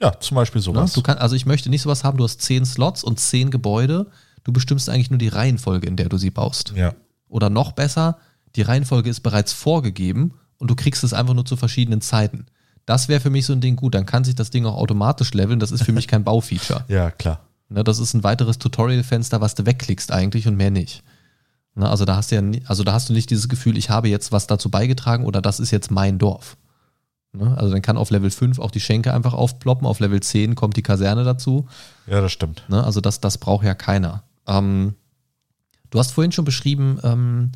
Ja, zum Beispiel Ne? sowas. Kann, also ich möchte nicht sowas haben, du hast 10 Slots und 10 Gebäude. Du bestimmst eigentlich nur die Reihenfolge, in der du sie baust. ja. Oder noch besser, die Reihenfolge ist bereits vorgegeben und du kriegst es einfach nur zu verschiedenen Zeiten. Das wäre für mich so ein Ding gut, dann kann sich das Ding auch automatisch leveln, das ist für mich kein Baufeature. ja, klar. Ne, das ist ein weiteres Tutorial-Fenster, was du wegklickst eigentlich und mehr nicht. Ne, also, da hast du ja nie, also da hast du nicht dieses Gefühl, ich habe jetzt was dazu beigetragen oder das ist jetzt mein Dorf. Ne, also dann kann auf Level 5 auch die Schenke einfach aufploppen, auf Level 10 kommt die Kaserne dazu. Ja, das stimmt. Ne? Also das, das braucht ja keiner. Ähm, du hast vorhin schon beschrieben, ähm,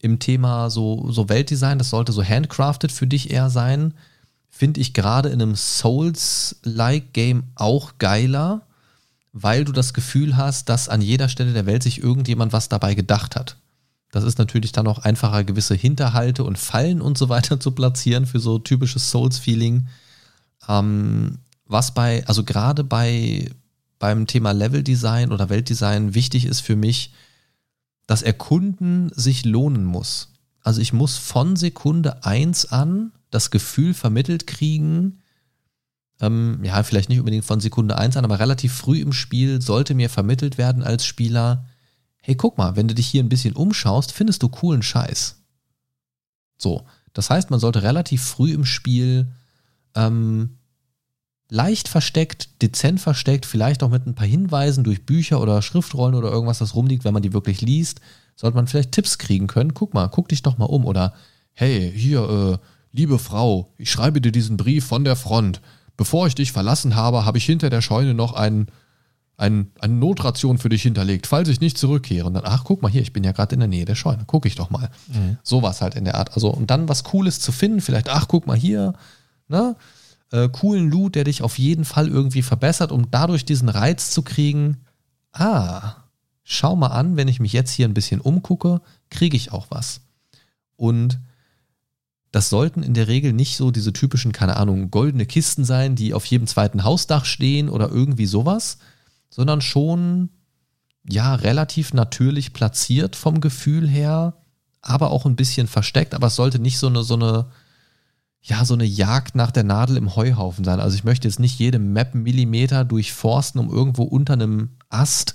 im Thema so, so Weltdesign, das sollte so handcrafted für dich eher sein. Finde ich gerade in einem Souls-like Game auch geiler, weil du das Gefühl hast, dass an jeder Stelle der Welt sich irgendjemand was dabei gedacht hat. Das ist natürlich dann auch einfacher, gewisse Hinterhalte und Fallen und so weiter zu platzieren für so typisches Souls-Feeling. Ähm, was bei, also gerade bei, beim Thema Leveldesign oder Weltdesign wichtig ist für mich, dass Erkunden sich lohnen muss. Also ich muss von Sekunde eins an das Gefühl vermittelt kriegen, ähm, ja, vielleicht nicht unbedingt von Sekunde eins an, aber relativ früh im Spiel sollte mir vermittelt werden als Spieler, hey, guck mal, wenn du dich hier ein bisschen umschaust, findest du coolen Scheiß. So, das heißt, man sollte relativ früh im Spiel ähm, leicht versteckt, dezent versteckt, vielleicht auch mit ein paar Hinweisen durch Bücher oder Schriftrollen oder irgendwas, das rumliegt, wenn man die wirklich liest, sollte man vielleicht Tipps kriegen können. Guck mal, guck dich doch mal um oder hey, hier, äh, liebe Frau, ich schreibe dir diesen Brief von der Front. Bevor ich dich verlassen habe, habe ich hinter der Scheune noch ein, ein, eine Notration für dich hinterlegt, falls ich nicht zurückkehre. Und dann, ach, guck mal hier, ich bin ja gerade in der Nähe der Scheune, guck ich doch mal. Sowas halt in der Art. Also, und dann was Cooles zu finden, vielleicht, ach, guck mal hier, ne? Äh, coolen Loot, der dich auf jeden Fall irgendwie verbessert, um dadurch diesen Reiz zu kriegen, ah, schau mal an, wenn ich mich jetzt hier ein bisschen umgucke, kriege ich auch was. Und das sollten in der Regel nicht so diese typischen, keine Ahnung, goldene Kisten sein, die auf jedem zweiten Hausdach stehen oder irgendwie sowas, sondern schon, ja, relativ natürlich platziert vom Gefühl her, aber auch ein bisschen versteckt, aber es sollte nicht so eine, so eine, ja, so eine Jagd nach der Nadel im Heuhaufen sein. Also ich möchte jetzt nicht jede Map Millimeter durchforsten, um irgendwo unter einem Ast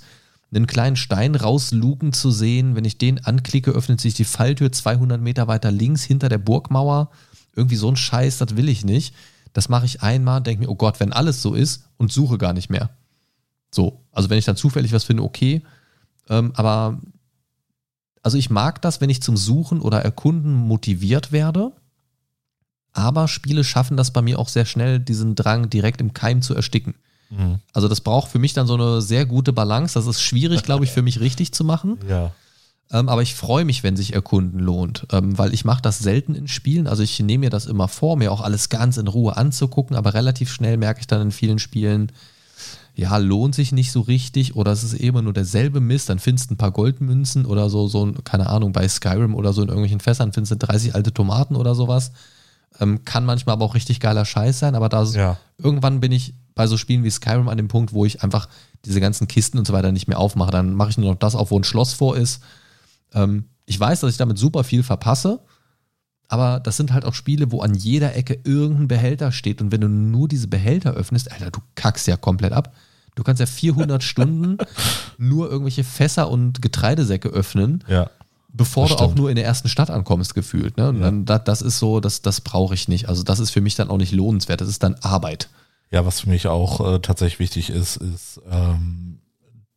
einen kleinen Stein rausluken zu sehen. Wenn ich den anklicke, öffnet sich die Falltür 200 Meter weiter links hinter der Burgmauer. Irgendwie so ein Scheiß, das will ich nicht. Das mache ich einmal, denke mir, oh Gott, wenn alles so ist und suche gar nicht mehr. So, also wenn ich dann zufällig was finde, okay. Ähm, aber also ich mag das, wenn ich zum Suchen oder Erkunden motiviert werde. Aber Spiele schaffen das bei mir auch sehr schnell, diesen Drang direkt im Keim zu ersticken. Mhm. Also das braucht für mich dann so eine sehr gute Balance. Das ist schwierig, glaube ich, für mich richtig zu machen. Ja. Ähm, aber ich freue mich, wenn sich Erkunden lohnt, ähm, weil ich mache das selten in Spielen. Also ich nehme mir das immer vor, mir auch alles ganz in Ruhe anzugucken, aber relativ schnell merke ich dann in vielen Spielen, ja, lohnt sich nicht so richtig oder es ist immer nur derselbe Mist, dann findest du ein paar Goldmünzen oder so, so, keine Ahnung, bei Skyrim oder so in irgendwelchen Fässern findest du 30 alte Tomaten oder sowas. Ähm, kann manchmal aber auch richtig geiler Scheiß sein, aber da Ja. irgendwann bin ich bei so Spielen wie Skyrim an dem Punkt, wo ich einfach diese ganzen Kisten und so weiter nicht mehr aufmache. Dann mache ich nur noch das auf, wo ein Schloss vor ist. Ähm, ich weiß, dass ich damit super viel verpasse, aber das sind halt auch Spiele, wo an jeder Ecke irgendein Behälter steht und wenn du nur diese Behälter öffnest, Alter, du kackst ja komplett ab. Du kannst ja 400 Stunden nur irgendwelche Fässer und Getreidesäcke öffnen, Ja. Bevor du auch nur in der ersten Stadt ankommst, gefühlt. Ne? Und Ja. dann, das, das ist so, das, das brauche ich nicht. Also das ist für mich dann auch nicht lohnenswert. Das ist dann Arbeit. Ja, was für mich auch äh, tatsächlich wichtig ist, ist, ähm,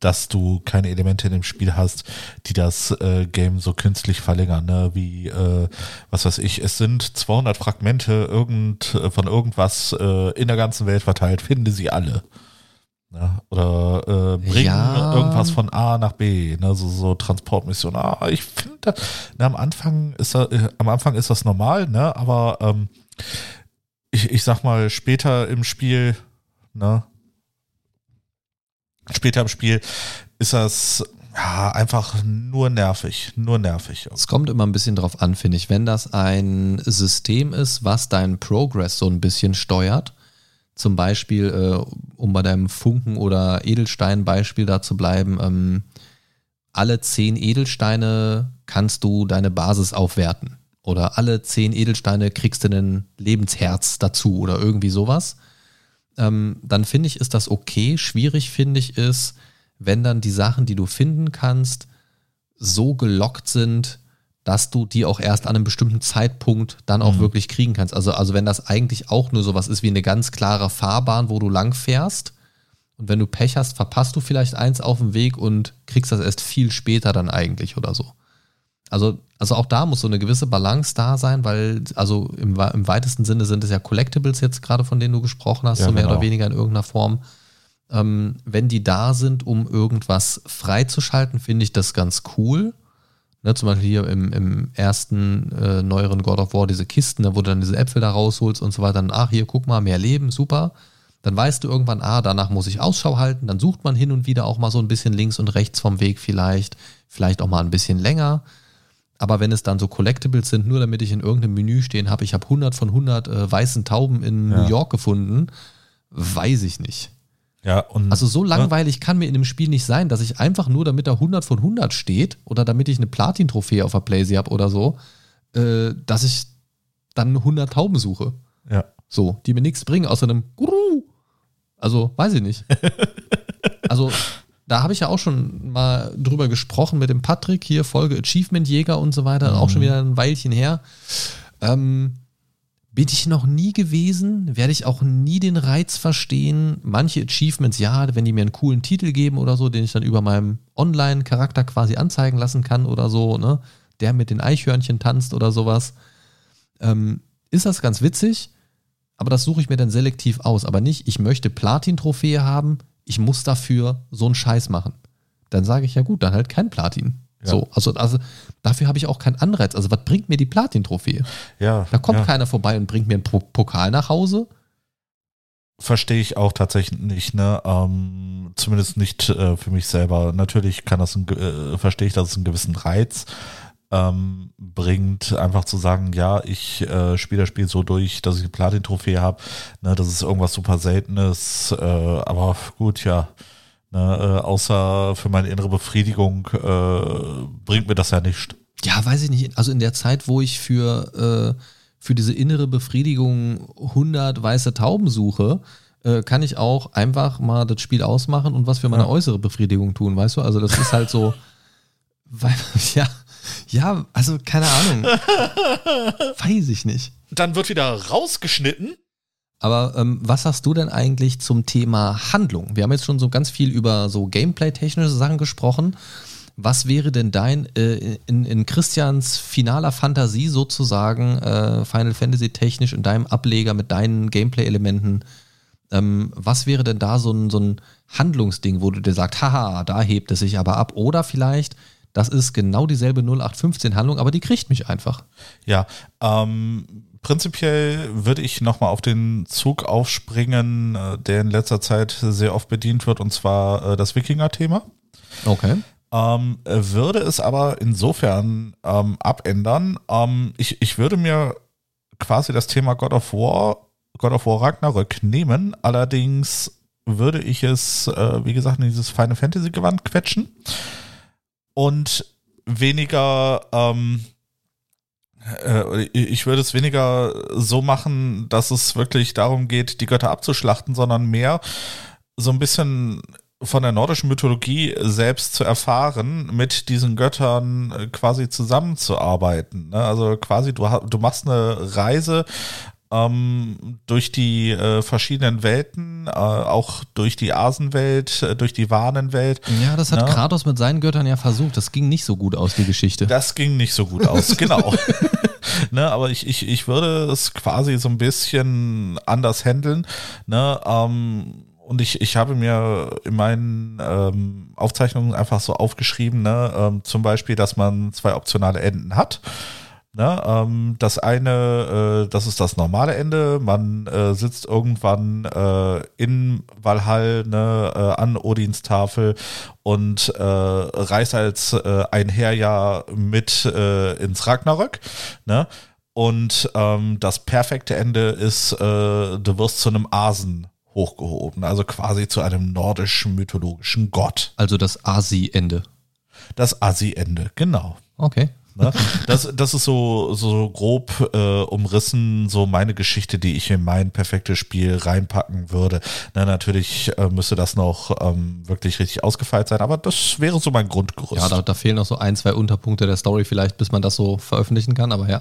dass du keine Elemente in dem Spiel hast, die das äh, Game so künstlich verlängern, ne? wie, äh, was weiß ich, es sind 200 Fragmente irgend, äh, von irgendwas äh, in der ganzen Welt verteilt, finde sie alle. Ne? Oder äh, bringen Ja. irgendwas von A nach B, ne? so, so Transportmission. Ah, ich finde, ne, am Anfang ist das, äh, am Anfang ist das normal, ne? aber ähm, ich, ich sag mal, später im Spiel, ne, später im Spiel ist das ja, einfach nur nervig, nur nervig. Es kommt immer ein bisschen drauf an, finde ich. Wenn das ein System ist, was deinen Progress so ein bisschen steuert, zum Beispiel, äh, um bei deinem Funken- oder Edelstein-Beispiel da zu bleiben, ähm, alle zehn Edelsteine kannst du deine Basis aufwerten. Oder alle zehn Edelsteine kriegst du ein Lebensherz dazu oder irgendwie sowas. Ähm, dann finde ich, ist das okay. Schwierig finde ich ist, wenn dann die Sachen, die du finden kannst, so gelockt sind, dass du die auch erst an einem bestimmten Zeitpunkt dann auch Mhm. wirklich kriegen kannst. Also, also wenn das eigentlich auch nur sowas ist wie eine ganz klare Fahrbahn, wo du lang fährst und wenn du Pech hast, verpasst du vielleicht eins auf dem Weg und kriegst das erst viel später dann eigentlich oder so. Also, also auch da muss so eine gewisse Balance da sein, weil, also im, im weitesten Sinne sind es ja Collectibles jetzt gerade, von denen du gesprochen hast, Ja, so mehr genau. oder weniger in irgendeiner Form. Ähm, wenn die da sind, um irgendwas freizuschalten, finde ich das ganz cool. Ne, zum Beispiel hier im, im ersten äh, neueren God of War diese Kisten, da wo du dann diese Äpfel da rausholst und so weiter. Dann, ach, hier, guck mal, mehr Leben, super. Dann weißt du irgendwann, ah, danach muss ich Ausschau halten. Dann sucht man hin und wieder auch mal so ein bisschen links und rechts vom Weg vielleicht. Vielleicht auch mal ein bisschen länger. Aber wenn es dann so Collectibles sind, nur damit ich in irgendeinem Menü stehen habe, ich habe 100 von 100 äh, weißen Tauben in Ja. New York gefunden, weiß ich nicht. Ja, und Also so langweilig kann mir in dem Spiel nicht sein, dass ich einfach nur, damit da 100 von 100 steht oder damit ich eine Platin-Trophäe auf der Playsee habe oder so, äh, dass ich dann 100 Tauben suche. ja. So, die mir nichts bringen, außer einem Guru. Also, weiß ich nicht. Also, da habe ich ja auch schon mal drüber gesprochen mit dem Patrick, hier Folge Achievement Jäger und so weiter, auch schon wieder ein Weilchen her. Ähm, bin ich noch nie gewesen, werde ich auch nie den Reiz verstehen. Manche Achievements, ja, wenn die mir einen coolen Titel geben oder so, den ich dann über meinem Online-Charakter quasi anzeigen lassen kann oder so, ne? Der mit den Eichhörnchen tanzt oder sowas. Ähm, ist das ganz witzig, aber das suche ich mir dann selektiv aus. Aber nicht, ich möchte Platin-Trophäe haben, ich muss dafür so einen Scheiß machen. Dann sage ich ja gut, dann halt kein Platin. Ja. So, also, also dafür habe ich auch keinen Anreiz. Also, was bringt mir die Platin-Trophäe? ja, Da kommt ja. keiner vorbei und bringt mir einen Po- Pokal nach Hause. verstehe ich auch tatsächlich nicht, ne? Ähm, zumindest nicht äh, für mich selber. Natürlich kann das, ein, äh, verstehe ich, dass es einen gewissen Reiz ähm, bringt, einfach zu sagen, ja, ich äh, spiele das Spiel so durch, dass ich eine Platin-Trophäe habe. Ne, das ist irgendwas super Seltenes, äh, aber gut, ja. Ne, äh, außer für meine innere Befriedigung äh, bringt mir das ja nicht. Ja, weiß ich nicht. Also in der Zeit, wo ich für, äh, für diese innere Befriedigung 100 weiße Tauben suche, äh, kann ich auch einfach mal das Spiel ausmachen und was für meine Ja. äußere Befriedigung tun, weißt du? Also das ist halt so, weil, ja, ja, also keine Ahnung. weiß ich nicht. Dann wird wieder rausgeschnitten. Aber ähm, was hast du denn eigentlich zum Thema Handlung? Wir haben jetzt schon so ganz viel über so Gameplay-technische Sachen gesprochen. Was wäre denn dein, äh, in, in Christians finaler Fantasie sozusagen, äh, Final Fantasy technisch in deinem Ableger mit deinen Gameplay-Elementen, ähm, was wäre denn da so ein, so ein Handlungsding, wo du dir sagst, haha, da hebt es sich aber ab? Oder vielleicht, das ist genau dieselbe 0815-Handlung, aber die kriegt mich einfach. Ja, ähm, prinzipiell würde ich nochmal auf den Zug aufspringen, äh, der in letzter Zeit sehr oft bedient wird, und zwar äh, das Wikinger-Thema. Okay. Ähm, äh, würde es aber insofern ähm, abändern. Ähm, ich, ich würde mir quasi das Thema God of War, God of War Ragnarök nehmen. Allerdings würde ich es, äh, wie gesagt, in dieses Final Fantasy Gewand quetschen und weniger, ähm, äh, ich würde es weniger so machen, dass es wirklich darum geht, die Götter abzuschlachten, sondern mehr so ein bisschen von der nordischen Mythologie selbst zu erfahren, mit diesen Göttern äh, quasi zusammenzuarbeiten. ne? Also quasi, du, du machst eine Reise ähm, durch die äh, verschiedenen Welten, äh, auch durch die Asenwelt, äh, durch die Warnenwelt. Ja, das hat Na? Kratos mit seinen Göttern ja versucht. Das ging nicht so gut aus, die Geschichte. Das ging nicht so gut aus, genau. ne, aber ich, ich, ich würde es quasi so ein bisschen anders handeln. Ne, ähm, und ich, ich habe mir in meinen ähm, Aufzeichnungen einfach so aufgeschrieben, ne, ähm, zum Beispiel, dass man zwei optionale Enden hat. Ne, ähm, das eine, äh, das ist das normale Ende. Man äh, sitzt irgendwann äh, in Valhall ne, äh, an Odins Tafel und äh, reist als äh, ein Heer ja mit äh, ins Ragnarök. Ne? Und ähm, das perfekte Ende ist, äh, du wirst zu einem Asen hochgehoben, also quasi zu einem nordischen mythologischen Gott. Also das Asi-Ende. Das Asi-Ende, genau. Okay. Ne? Das, das ist so, so grob äh, umrissen, so meine Geschichte, die ich in mein perfektes Spiel reinpacken würde. Na, natürlich äh, müsste das noch ähm, wirklich richtig ausgefeilt sein, aber das wäre so mein Grundgerüst. Ja, da, da fehlen noch so ein, zwei Unterpunkte der Story vielleicht, bis man das so veröffentlichen kann, aber ja.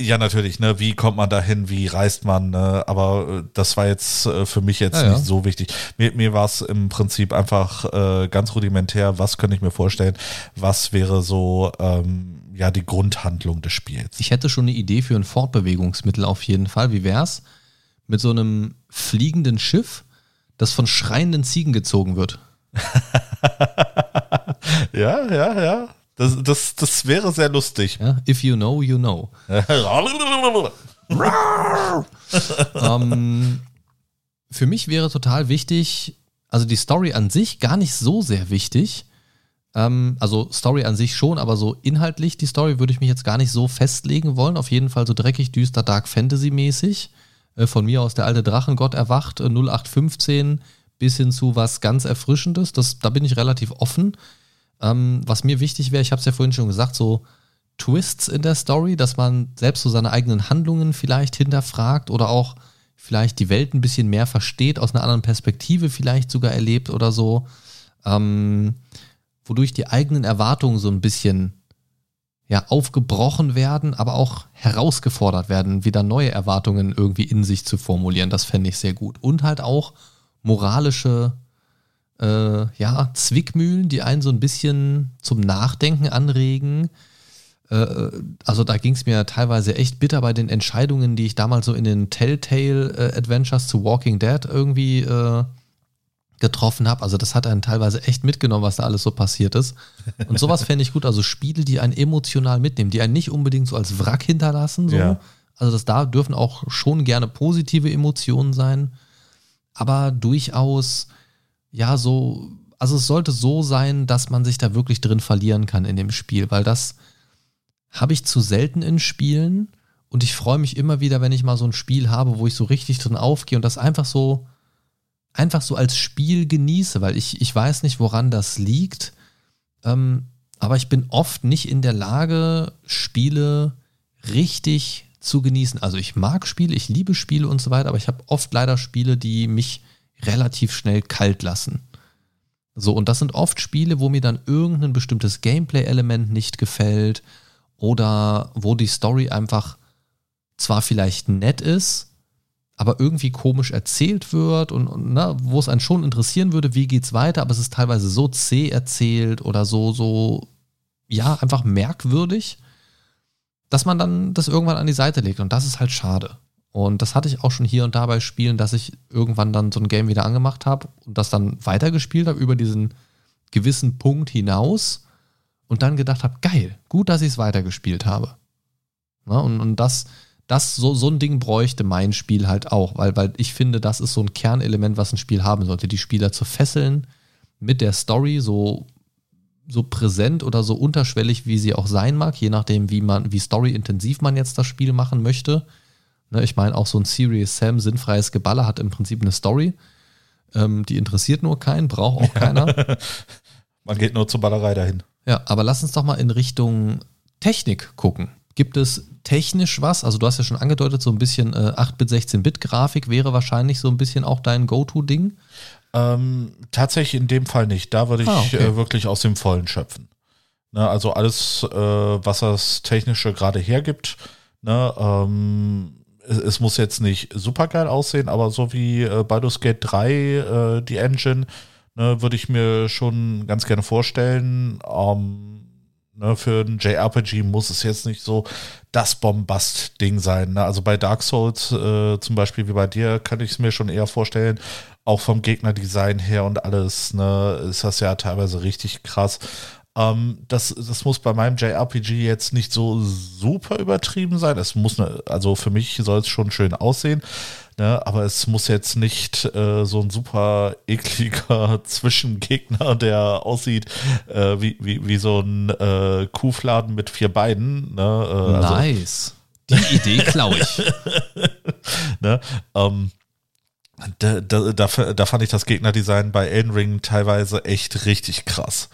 Ja, natürlich, ne? Wie kommt man dahin, wie reist man, ne? Aber äh, das war jetzt äh, für mich jetzt Ja, ja. nicht so wichtig. Mir, mir war es im Prinzip einfach äh, ganz rudimentär, was könnte ich mir vorstellen, was wäre so ähm, ja die Grundhandlung des Spiels. Ich hätte schon eine Idee für ein Fortbewegungsmittel auf jeden Fall. Wie wär's mit so einem fliegenden Schiff, das von schreienden Ziegen gezogen wird? Ja, ja, ja. Das, das, das wäre sehr lustig. Ja? If you know, you know. ähm, für mich wäre total wichtig, also die Story an sich gar nicht so sehr wichtig. Ähm, also Story an sich schon, aber so inhaltlich die Story würde ich mich jetzt gar nicht so festlegen wollen. Auf jeden Fall so dreckig, düster, Dark Fantasy mäßig. Äh, von mir aus der alte Drachengott erwacht, äh, 0815 bis hin zu was ganz Erfrischendes. Das, da bin ich relativ offen. Ähm, was mir wichtig wäre, ich habe es ja vorhin schon gesagt, so Twists in der Story, dass man selbst so seine eigenen Handlungen vielleicht hinterfragt oder auch vielleicht die Welt ein bisschen mehr versteht, aus einer anderen Perspektive vielleicht sogar erlebt oder so, ähm, wodurch die eigenen Erwartungen so ein bisschen ja, aufgebrochen werden, aber auch herausgefordert werden, wieder neue Erwartungen irgendwie in sich zu formulieren. Das fände ich sehr gut. Und halt auch moralische äh, ja, Zwickmühlen, die einen so ein bisschen zum Nachdenken anregen. Äh, also da ging es mir teilweise echt bitter bei den Entscheidungen, die ich damals so in den Telltale äh, Adventures zu Walking Dead irgendwie äh, getroffen habe. Also das hat einen teilweise echt mitgenommen, was da alles so passiert ist. Und sowas fände ich gut. Also Spiele, die einen emotional mitnehmen, die einen nicht unbedingt so als Wrack hinterlassen. So. Ja. Also das da dürfen auch schon gerne positive Emotionen sein, aber durchaus ja so. Also es sollte so sein, dass man sich da wirklich drin verlieren kann in dem Spiel, weil das habe ich zu selten in Spielen und ich freue mich immer wieder, wenn ich mal so ein Spiel habe, wo ich so richtig drin aufgehe und das einfach so einfach so als Spiel genieße, weil ich, ich weiß nicht, woran das liegt. Ähm, aber ich bin oft nicht in der Lage, Spiele richtig zu genießen. Also ich mag Spiele, ich liebe Spiele und so weiter, aber ich habe oft leider Spiele, die mich relativ schnell kalt lassen. So, und das sind oft Spiele, wo mir dann irgendein bestimmtes Gameplay-Element nicht gefällt oder wo die Story einfach zwar vielleicht nett ist, aber irgendwie komisch erzählt wird und, und na, wo es einen schon interessieren würde, wie geht's weiter, aber es ist teilweise so zäh erzählt oder so, so, ja, einfach merkwürdig, dass man dann das irgendwann an die Seite legt und das ist halt schade. Und das hatte ich auch schon hier und da bei Spielen, dass ich irgendwann dann so ein Game wieder angemacht habe und das dann weitergespielt habe über diesen gewissen Punkt hinaus und dann gedacht habe, geil, gut, dass ich es weitergespielt habe. Na, und, und das, das so, so ein Ding bräuchte mein Spiel halt auch, weil, weil ich finde, das ist so ein Kernelement, was ein Spiel haben sollte, die Spieler zu fesseln mit der Story, so, so präsent oder so unterschwellig, wie sie auch sein mag, je nachdem, wie man, wie storyintensiv man jetzt das Spiel machen möchte. Ne, ich meine, auch so ein Serious Sam, sinnfreies Geballer hat im Prinzip eine Story. Ähm, die interessiert nur keinen, braucht auch keiner. Man geht nur zur Ballerei dahin. Ja, aber lass uns doch mal in Richtung Technik gucken. Gibt es technisch was? Also du hast ja schon angedeutet, so ein bisschen äh, 8-Bit, 16-Bit-Grafik wäre wahrscheinlich so ein bisschen auch dein Go-To-Ding. Ähm, tatsächlich in dem Fall nicht. Da würde ich Ah, okay. äh, wirklich aus dem Vollen schöpfen. Ne, also alles, äh, was das Technische gerade hergibt, ne, ähm, es, es muss jetzt nicht super geil aussehen, aber so wie äh, Baldur's Gate 3, äh, die Engine, ne, würde ich mir schon ganz gerne vorstellen. Ähm, ne, für ein JRPG muss es jetzt nicht so das Bombast-Ding sein. Ne? Also bei Dark Souls äh, zum Beispiel wie bei dir kann ich es mir schon eher vorstellen, auch vom Gegnerdesign her und alles, ne, ist das ja teilweise richtig krass. Ähm, das, das muss bei meinem JRPG jetzt nicht so super übertrieben sein. Es muss, ne, also für mich soll es schon schön aussehen. Ne, aber es muss jetzt nicht äh, so ein super ekliger Zwischengegner, der aussieht äh, wie, wie, wie so ein äh, Kuhfladen mit vier Beinen. Ne, äh, also, nice. Die Idee klaue ich. ne, ähm, da, da, da, da fand ich das Gegnerdesign bei Elden Ring teilweise echt richtig krass.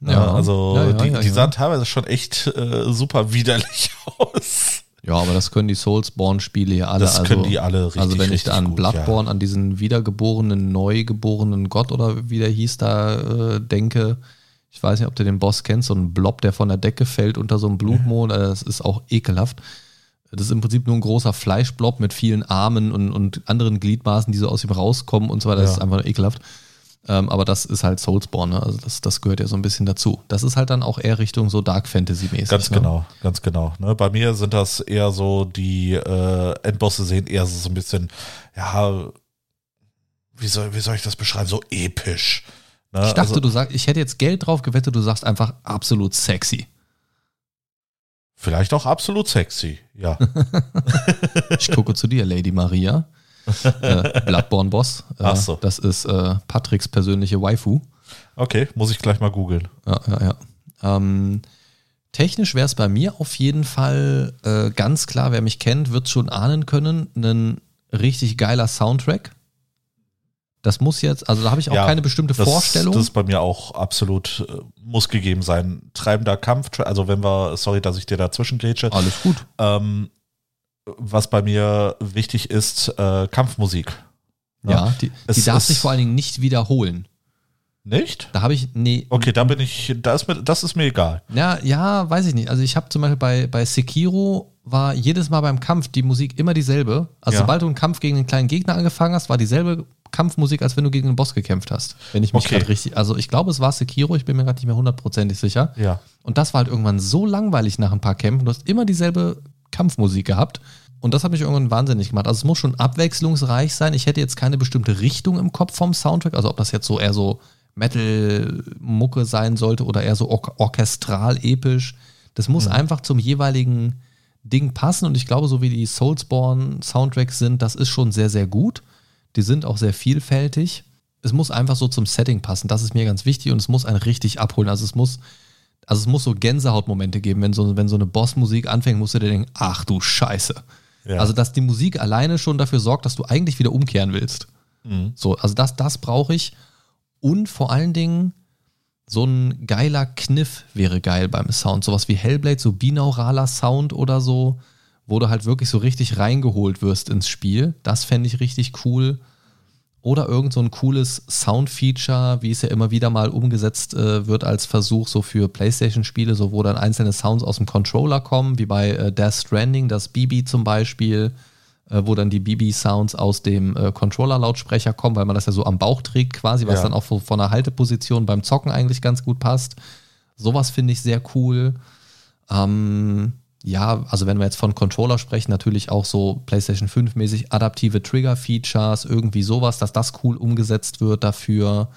Ja, also ja, ja, die, die sahen teilweise schon echt äh, super widerlich aus. Ja, aber das können die Soulsborne-Spiele hier alle. Das also, können die alle richtig, Also wenn ich da an Bloodborne, an diesen wiedergeborenen, neugeborenen Gott oder wie der hieß da äh, denke, ich weiß nicht, ob du den Boss kennst, so ein Blob, der von der Decke fällt unter so einem Blutmond, äh, das ist auch ekelhaft. Das ist im Prinzip nur ein großer Fleischblob mit vielen Armen und, und anderen Gliedmaßen, die so aus ihm rauskommen und so weiter. Das Ja. ist einfach ekelhaft. Ähm, aber das ist halt Soulsborne, ne? also das, das gehört ja so ein bisschen dazu. Das ist halt dann auch eher Richtung so Dark Fantasy-mäßig. Ganz ne? genau, ganz genau. Ne, bei mir sind das eher so, die äh, Endbosse sehen eher so ein bisschen, ja, wie soll, wie soll ich das beschreiben? So episch. Ne? Ich dachte, also, du sagst, ich hätte jetzt Geld drauf gewettet, du sagst einfach absolut sexy. vielleicht auch absolut sexy, ja. Ich gucke zu dir, Lady Maria. Äh, Bloodborne-Boss. Äh, Ach so. Das ist äh, Patricks persönliche Waifu. Okay, muss ich gleich mal googeln. Ja, ja, ja. Ähm, technisch wäre es bei mir auf jeden Fall äh, ganz klar, wer mich kennt, wird schon ahnen können, ein richtig geiler Soundtrack. Das muss jetzt, also da habe ich auch Ja, keine bestimmte Das, Vorstellung. das ist bei mir auch absolut, äh, muss gegeben sein. Treibender Kampf, also wenn wir, sorry, dass ich dir dazwischen grätsche, Alles gut. ähm, was bei mir wichtig ist, äh, Kampfmusik. Ja, die, die Es darf ist- sich vor allen Dingen nicht wiederholen. Nicht? Da habe ich, nee, Okay, da bin ich, da ist mir, das ist mir egal. Ja, ja, weiß ich nicht. Also ich habe zum Beispiel bei, bei Sekiro war jedes Mal beim Kampf die Musik immer dieselbe. Also Ja. sobald du einen Kampf gegen einen kleinen Gegner angefangen hast, war dieselbe Kampfmusik, als wenn du gegen einen Boss gekämpft hast. Wenn ich mich Okay. gerade richtig, also ich glaube, es war Sekiro, ich bin mir gerade nicht mehr hundertprozentig sicher. Ja. Und das war halt irgendwann so langweilig nach ein paar Kämpfen. Du hast immer dieselbe Kampfmusik gehabt. Und das hat mich irgendwann wahnsinnig gemacht. Also es muss schon abwechslungsreich sein. Ich hätte jetzt keine bestimmte Richtung im Kopf vom Soundtrack. Also ob das jetzt so eher so Metal-Mucke sein sollte oder eher so or orchestral episch. Das muss einfach zum jeweiligen Ding passen. Und ich glaube, so wie die Soulsborne-Soundtracks sind, das ist schon sehr, sehr gut. Die sind auch sehr vielfältig. Es muss einfach so zum Setting passen. Das ist mir ganz wichtig und es muss einen richtig abholen. Also es muss, also es muss so Gänsehautmomente geben. Wenn so, wenn so eine Bossmusik anfängt, musst du dir denken, ach du Scheiße. Ja. Also, dass die Musik alleine schon dafür sorgt, dass du eigentlich wieder umkehren willst. Mhm. So, also das, das brauche ich. Und vor allen Dingen, so ein geiler Kniff wäre geil beim Sound. Sowas wie Hellblade, so binauraler Sound oder so, wo du halt wirklich so richtig reingeholt wirst ins Spiel. Das fände ich richtig cool. Oder irgend so ein cooles Sound-Feature, wie es ja immer wieder mal umgesetzt äh, wird als Versuch so für PlayStation-Spiele, so wo dann einzelne Sounds aus dem Controller kommen, wie bei äh, Death Stranding, das BB zum Beispiel, äh, wo dann die BB-Sounds aus dem äh, Controller-Lautsprecher kommen, weil man das ja so am Bauch trägt quasi, was Ja. dann auch von von der Halteposition beim Zocken eigentlich ganz gut passt. Sowas finde ich sehr cool. Ähm, ja, also wenn wir jetzt von Controller sprechen, natürlich auch so PlayStation 5-mäßig adaptive Trigger-Features, irgendwie sowas, dass das cool umgesetzt wird dafür.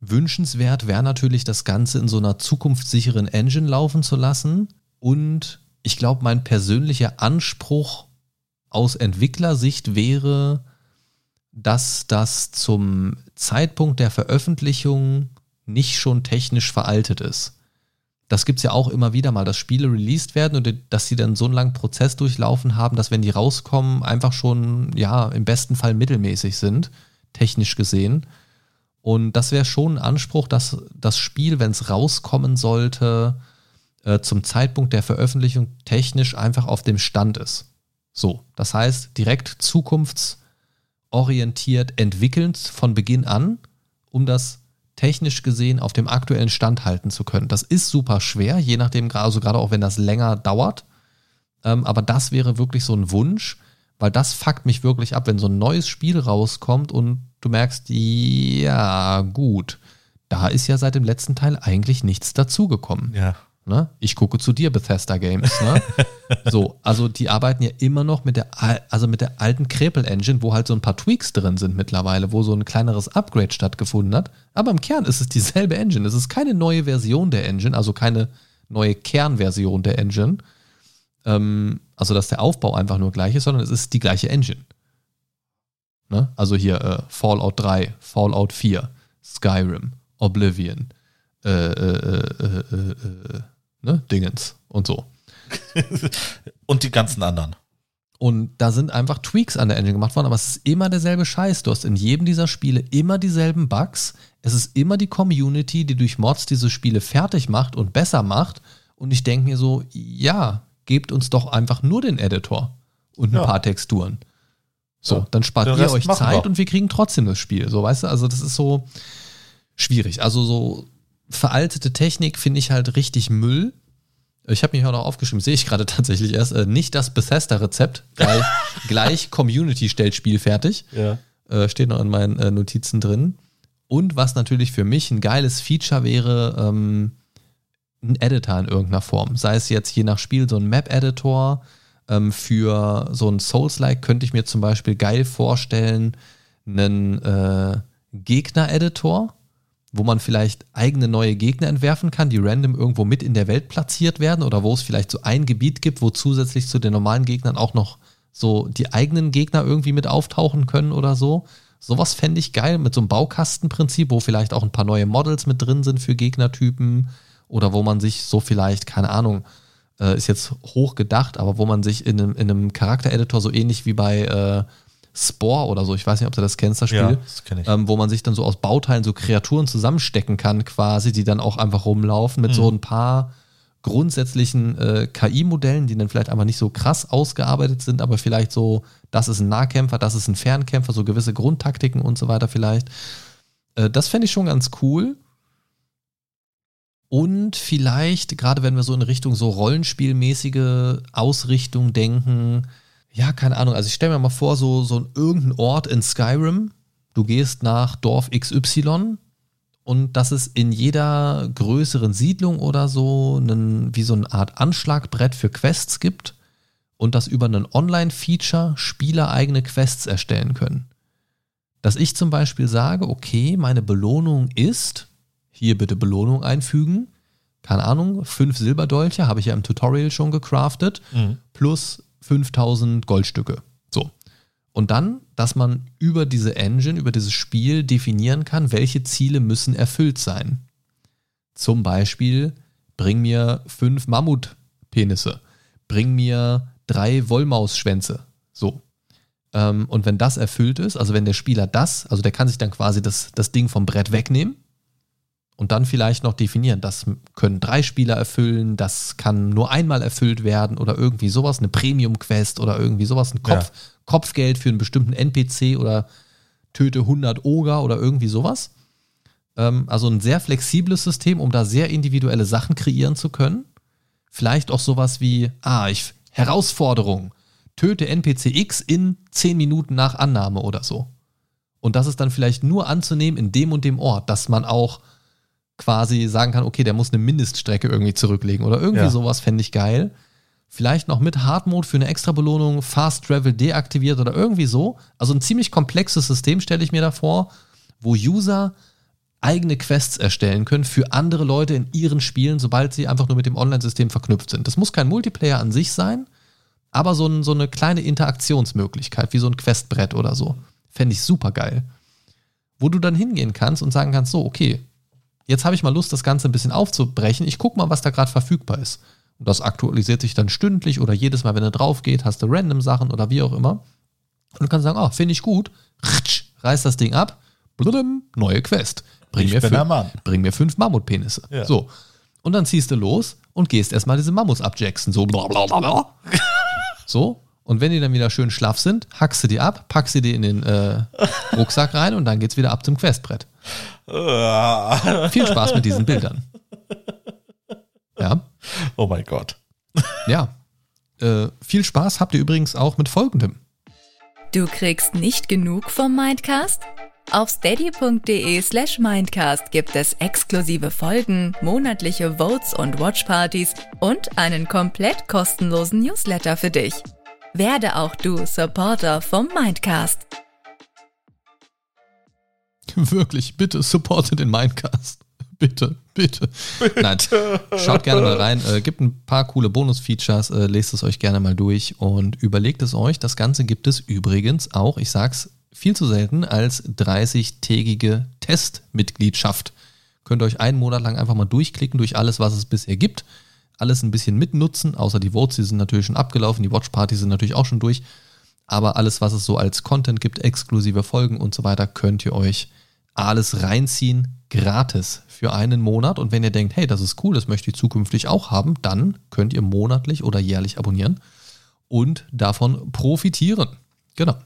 Wünschenswert wäre natürlich, das Ganze in so einer zukunftssicheren Engine laufen zu lassen. Und ich glaube, mein persönlicher Anspruch aus Entwicklersicht wäre, dass das zum Zeitpunkt der Veröffentlichung nicht schon technisch veraltet ist. Das gibt es ja auch immer wieder mal, dass Spiele released werden und dass sie dann so einen langen Prozess durchlaufen haben, dass wenn die rauskommen, einfach schon, ja, im besten Fall mittelmäßig sind, technisch gesehen. Und das wäre schon ein Anspruch, dass das Spiel, wenn es rauskommen sollte, äh, zum Zeitpunkt der Veröffentlichung technisch einfach auf dem Stand ist. So, das heißt, direkt zukunftsorientiert entwickelnd von Beginn an, um das technisch gesehen auf dem aktuellen Stand halten zu können. Das ist super schwer, je nachdem, also gerade auch wenn das länger dauert. Ähm, aber das wäre wirklich so ein Wunsch, Weil das fuckt mich wirklich ab, wenn so ein neues Spiel rauskommt und du merkst, ja, gut, da ist ja seit dem letzten Teil eigentlich nichts dazugekommen. Ja. Ne? Ich gucke zu dir, Bethesda Games. Ne? so, also die arbeiten ja immer noch mit der, al- also mit der alten Krepel-Engine, wo halt so ein paar Tweaks drin sind mittlerweile, wo so ein kleineres Upgrade stattgefunden hat. Aber im Kern ist es dieselbe Engine. Es ist keine neue Version der Engine, also keine neue Kernversion der Engine. Ähm, also, dass der Aufbau einfach nur gleich ist, sondern es ist die gleiche Engine. Ne? Also hier äh, Fallout 3, Fallout 4, Skyrim, Oblivion, äh, äh, äh, äh, äh, äh, ne? Dingens und so. Und die ganzen anderen. Und da sind einfach Tweaks an der Engine gemacht worden, aber es ist immer derselbe Scheiß. Du hast in jedem dieser Spiele immer dieselben Bugs. Es ist immer die Community, die durch Mods diese Spiele fertig macht und besser macht. Und ich denke mir so, ja, gebt uns doch einfach nur den Editor und ein Ja. paar Texturen. So, Ja, dann spart den ihr Rest euch Zeit wir. und wir kriegen trotzdem das Spiel. So, weißt du, also das ist so schwierig. Also so veraltete Technik finde ich halt richtig Müll. Ich habe mich auch noch aufgeschrieben, sehe ich gerade tatsächlich erst, äh, nicht das Bethesda-Rezept, weil gleich Community stellt Spiel fertig. Ja. Äh, steht noch in meinen äh, Notizen drin. Und was natürlich für mich ein geiles Feature wäre, ähm, ein Editor in irgendeiner Form. Sei es jetzt je nach Spiel so ein Map-Editor. Ähm, für so ein Souls-like könnte ich mir zum Beispiel geil vorstellen, einen äh, Gegner-Editor, wo man vielleicht eigene neue Gegner entwerfen kann, die random irgendwo mit in der Welt platziert werden oder wo es vielleicht so ein Gebiet gibt, wo zusätzlich zu den normalen Gegnern auch noch so die eigenen Gegner irgendwie mit auftauchen können oder so. Sowas fände ich geil mit so einem Baukastenprinzip, wo vielleicht auch ein paar neue Models mit drin sind für Gegnertypen oder wo man sich so vielleicht, keine Ahnung, äh, ist jetzt hoch gedacht, aber wo man sich in einem, in einem Charaktereditor so ähnlich wie bei äh, Spore oder so, ich weiß nicht, ob du das kennst, das Spiel, Ja, das kenn ich. Ähm, wo man sich dann so aus Bauteilen so Kreaturen zusammenstecken kann, quasi, die dann auch einfach rumlaufen mit so ein paar grundsätzlichen äh, KI-Modellen, die dann vielleicht einfach nicht so krass ausgearbeitet sind, aber vielleicht so, das ist ein Nahkämpfer, das ist ein Fernkämpfer, so gewisse Grundtaktiken und so weiter vielleicht. Äh, das fände ich schon ganz cool. Und vielleicht, gerade wenn wir so in Richtung so rollenspielmäßige Ausrichtung denken, ja, keine Ahnung, also ich stelle mir mal vor, so, so ein irgendein Ort in Skyrim, du gehst nach Dorf XY und dass es in jeder größeren Siedlung oder so einen, wie so eine Art Anschlagbrett für Quests gibt und dass über einen Online-Feature Spieler eigene Quests erstellen können. Dass ich zum Beispiel sage, okay, meine Belohnung ist, hier bitte Belohnung einfügen, keine Ahnung, fünf Silberdolche habe ich ja im Tutorial schon gecraftet, plus 5000 Goldstücke. So. Und dann, dass man über diese Engine, über dieses Spiel definieren kann, welche Ziele müssen erfüllt sein. Zum Beispiel, bring mir fünf Mammutpenisse, bring mir drei Wollmausschwänze. So. Ähm, und wenn das erfüllt ist, also wenn der Spieler das, also der kann sich dann quasi das, das Ding vom Brett wegnehmen und dann vielleicht noch definieren, das können drei Spieler erfüllen, das kann nur einmal erfüllt werden oder irgendwie sowas, eine Premium-Quest oder irgendwie sowas, ein Kopf, Ja. Kopfgeld für einen bestimmten NPC oder töte 100 Oger oder irgendwie sowas. Ähm, also ein sehr flexibles System, um da sehr individuelle Sachen kreieren zu können. Vielleicht auch sowas wie, ah, ich, Herausforderung, töte NPC X in 10 Minuten nach Annahme oder so. Und das ist dann vielleicht nur anzunehmen in dem und dem Ort, dass man auch quasi sagen kann, okay, der muss eine Mindeststrecke irgendwie zurücklegen oder irgendwie Ja. sowas fände ich geil. Vielleicht noch mit Hard Mode für eine extra Belohnung, Fast Travel deaktiviert oder irgendwie so. Also ein ziemlich komplexes System stelle ich mir da vor, wo User eigene Quests erstellen können für andere Leute in ihren Spielen, sobald sie einfach nur mit dem Online-System verknüpft sind. Das muss kein Multiplayer an sich sein, aber so, ein, so eine kleine Interaktionsmöglichkeit, wie so ein Questbrett oder so. Fände ich super geil. Wo du dann hingehen kannst und sagen kannst, so, okay, jetzt habe ich mal Lust, das Ganze ein bisschen aufzubrechen. Ich gucke mal, was da gerade verfügbar ist. Und das aktualisiert sich dann stündlich oder jedes Mal, wenn du drauf geht, hast du random Sachen oder wie auch immer. Und du kannst sagen, oh, finde ich gut. Ritsch, reiß das Ding ab. Bludum, neue Quest. Bring, Ich mir, bin fün- der Mann. bring mir fünf Mammutpenisse. Ja. So. Und dann ziehst du los und gehst erstmal diese Mammuts abjacksen. So. blablabla. So. Und wenn die dann wieder schön schlaff sind, hackst du die ab, packst sie die in den äh, Rucksack rein und dann geht's wieder ab zum Questbrett. Viel Spaß mit diesen Bildern. Ja. Oh mein Gott. Ja. Äh, viel Spaß habt ihr übrigens auch mit folgendem. Du kriegst nicht genug vom Mindcast? Auf steady.de slash Mindcast gibt es exklusive Folgen, monatliche Votes und Watchpartys und einen komplett kostenlosen Newsletter für dich. Werde auch du Supporter vom Mindcast. Wirklich, bitte supportet den Mindcast. Bitte, bitte. Nein, schaut gerne mal rein. Äh, gibt ein paar coole Bonus-Features. Äh, lest es euch gerne mal durch und überlegt es euch. Das Ganze gibt es übrigens auch, ich sag's viel zu selten, als 30-tägige Testmitgliedschaft. Könnt ihr euch einen Monat lang einfach mal durchklicken durch alles, was es bisher gibt. Alles ein bisschen mitnutzen, außer die Votes, die sind natürlich schon abgelaufen, die Watchpartys sind natürlich auch schon durch. Aber alles, was es so als Content gibt, exklusive Folgen und so weiter, könnt ihr euch alles reinziehen, gratis für einen Monat. Und wenn ihr denkt, hey, das ist cool, das möchte ich zukünftig auch haben, dann könnt ihr monatlich oder jährlich abonnieren und davon profitieren. Genau.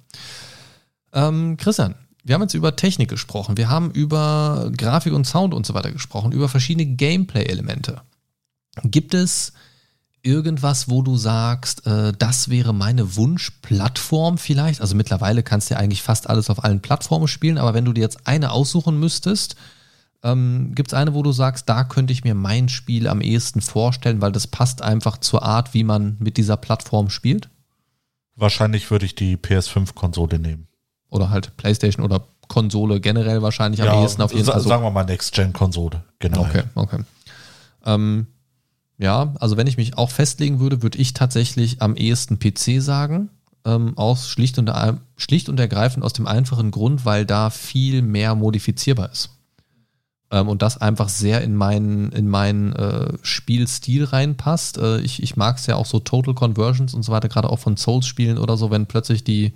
Ähm, Christian, wir haben jetzt über Technik gesprochen, wir haben über Grafik und Sound und so weiter gesprochen, über verschiedene Gameplay-Elemente. Gibt es irgendwas, wo du sagst, äh, das wäre meine Wunschplattform vielleicht? Also mittlerweile kannst du ja eigentlich fast alles auf allen Plattformen spielen, aber wenn du dir jetzt eine aussuchen müsstest, ähm, gibt es eine, wo du sagst, da könnte ich mir mein Spiel am ehesten vorstellen, weil das passt einfach zur Art, wie man mit dieser Plattform spielt? Wahrscheinlich würde ich die PS5-Konsole nehmen. Oder halt PlayStation oder Konsole generell wahrscheinlich am ehesten auf jeden Fall. Sagen wir mal Next-Gen-Konsole, genau. Okay, okay. Ähm, ja, also wenn ich mich auch festlegen würde, würde ich tatsächlich am ehesten PC sagen. Ähm, aus schlicht und, schlicht und ergreifend aus dem einfachen Grund, weil da viel mehr modifizierbar ist. Ähm, und das einfach sehr in meinen, in meinen äh, Spielstil reinpasst. Äh, ich ich mag es ja auch so Total Conversions und so weiter, gerade auch von Souls-Spielen oder so, wenn plötzlich die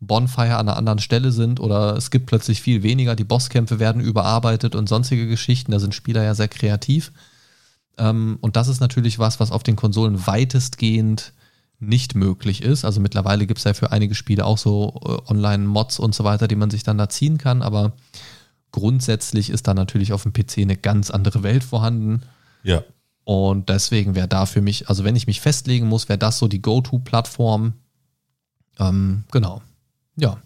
Bonfire an einer anderen Stelle sind oder es gibt plötzlich viel weniger, die Bosskämpfe werden überarbeitet und sonstige Geschichten. Da sind Spieler ja sehr kreativ. Ähm, und das ist natürlich was, was auf den Konsolen weitestgehend nicht möglich ist. Also mittlerweile gibt es ja für einige Spiele auch so äh, Online-Mods und so weiter, die man sich dann da ziehen kann, aber grundsätzlich ist da natürlich auf dem PC eine ganz andere Welt vorhanden. Ja. Und deswegen wäre da für mich, also wenn ich mich festlegen muss, wäre das so die Go-To-Plattform. Ähm, genau. Ja.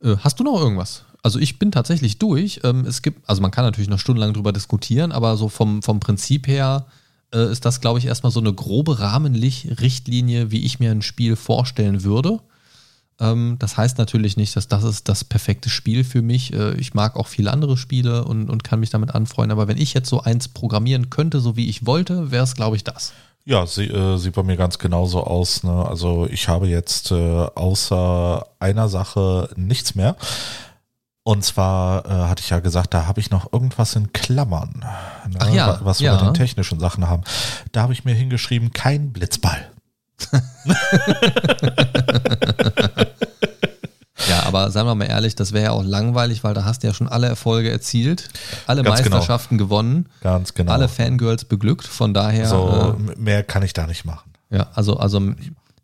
Äh, hast du noch irgendwas? Also ich bin tatsächlich durch. Ähm, es gibt, also man kann natürlich noch stundenlang drüber diskutieren, aber so vom, vom Prinzip her äh, ist das, glaube ich, erstmal so eine grobe Rahmenrichtlinie, wie ich mir ein Spiel vorstellen würde. Ähm, das heißt natürlich nicht, dass das ist das perfekte Spiel für mich. Äh, ich mag auch viele andere Spiele und, und kann mich damit anfreuen. Aber wenn ich jetzt so eins programmieren könnte, so wie ich wollte, wäre es, glaube ich, das. Ja, sie, äh, sieht bei mir ganz genauso aus. Ne? Also ich habe jetzt äh, außer einer Sache nichts mehr. Und zwar äh, hatte ich ja gesagt, da habe ich noch irgendwas in Klammern, ne? Ach ja, wa- was wir ja. bei den technischen Sachen haben. Da habe ich mir hingeschrieben, kein Blitzball. Ja, aber seien wir mal ehrlich, das wäre ja auch langweilig, weil da hast du ja schon alle Erfolge erzielt, alle Ganz genau. Meisterschaften gewonnen, Ganz genau. alle Fangirls beglückt. Von daher, so, m- mehr kann ich da nicht machen. äh, ja, also, also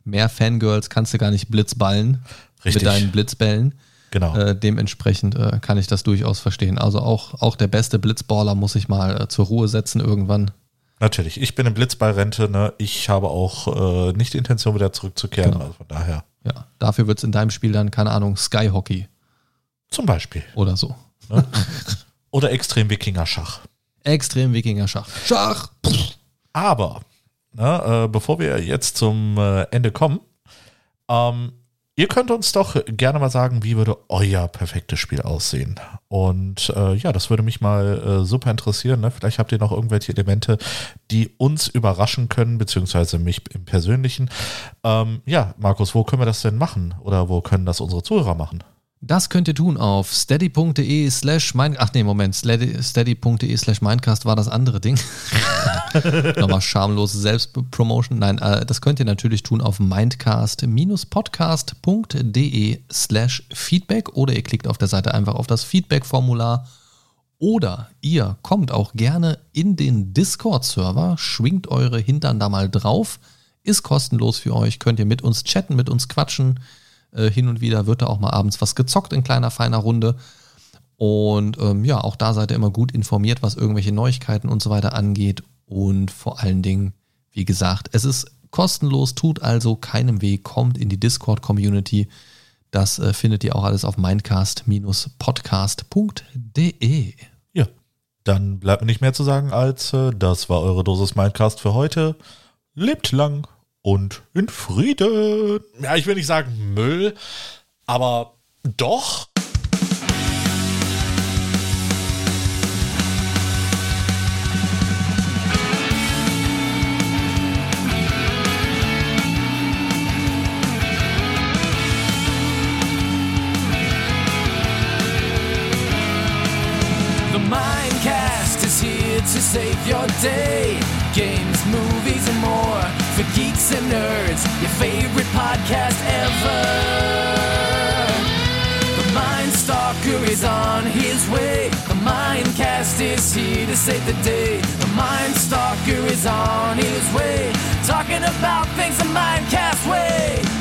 mehr Fangirls kannst du gar nicht blitzballen Richtig. mit deinen Blitzbällen. Genau. Äh, dementsprechend äh, kann ich das durchaus verstehen. Also auch, auch der beste Blitzballer muss ich mal äh, zur Ruhe setzen irgendwann. Natürlich, ich bin in Blitzballrente. Ne? Ich habe auch äh, nicht die Intention, wieder zurückzukehren. Genau. Also von daher, Ja, dafür wird es in deinem Spiel dann, keine Ahnung, Skyhockey zum Beispiel. oder so. Ne? Oder Extrem-Wikinger-Schach. Extrem Wikinger-Schach. Schach! Aber, ne, äh, bevor wir jetzt zum äh, Ende kommen, ähm, ihr könnt uns doch gerne mal sagen, wie würde euer perfektes Spiel aussehen. Und äh, ja, das würde mich mal äh, super interessieren. Ne? Vielleicht habt ihr noch irgendwelche Elemente, die uns überraschen können, beziehungsweise mich im Persönlichen. Ähm, ja, Markus, wo können wir das denn machen? Oder wo können das unsere Zuhörer machen? Das könnt ihr tun auf steady.de slash mein, ach nee, Moment, steady- steady.de slash Mindcast war das andere Ding. Nochmal schamlose Selbstpromotion. Nein, äh, das könnt ihr natürlich tun auf mindcast-podcast.de slash Feedback oder ihr klickt auf der Seite einfach auf das Feedback-Formular oder ihr kommt auch gerne in den Discord-Server, schwingt eure Hintern da mal drauf, ist kostenlos für euch, könnt ihr mit uns chatten, mit uns quatschen. Äh, hin und wieder wird da auch mal abends was gezockt in kleiner, feiner Runde. Und ähm, ja, auch da seid ihr immer gut informiert, was irgendwelche Neuigkeiten und so weiter angeht. Und vor allen Dingen, wie gesagt, es ist kostenlos, tut also keinem weh, kommt in die Discord-Community. Das äh, findet ihr auch alles auf mindcast-podcast.de. Ja, dann bleibt mir nicht mehr zu sagen als, äh, das war eure Dosis Mindcast für heute. Lebt lang und in Frieden. Ja, ich will nicht sagen Müll, aber doch. The Mindcast is here to save your day. Games, movies, and nerds. Your favorite podcast ever. The Mind Stalker is on his way. The Mindcast is here to save the day. The Mind Stalker is on his way. Talking about things the Mindcast way.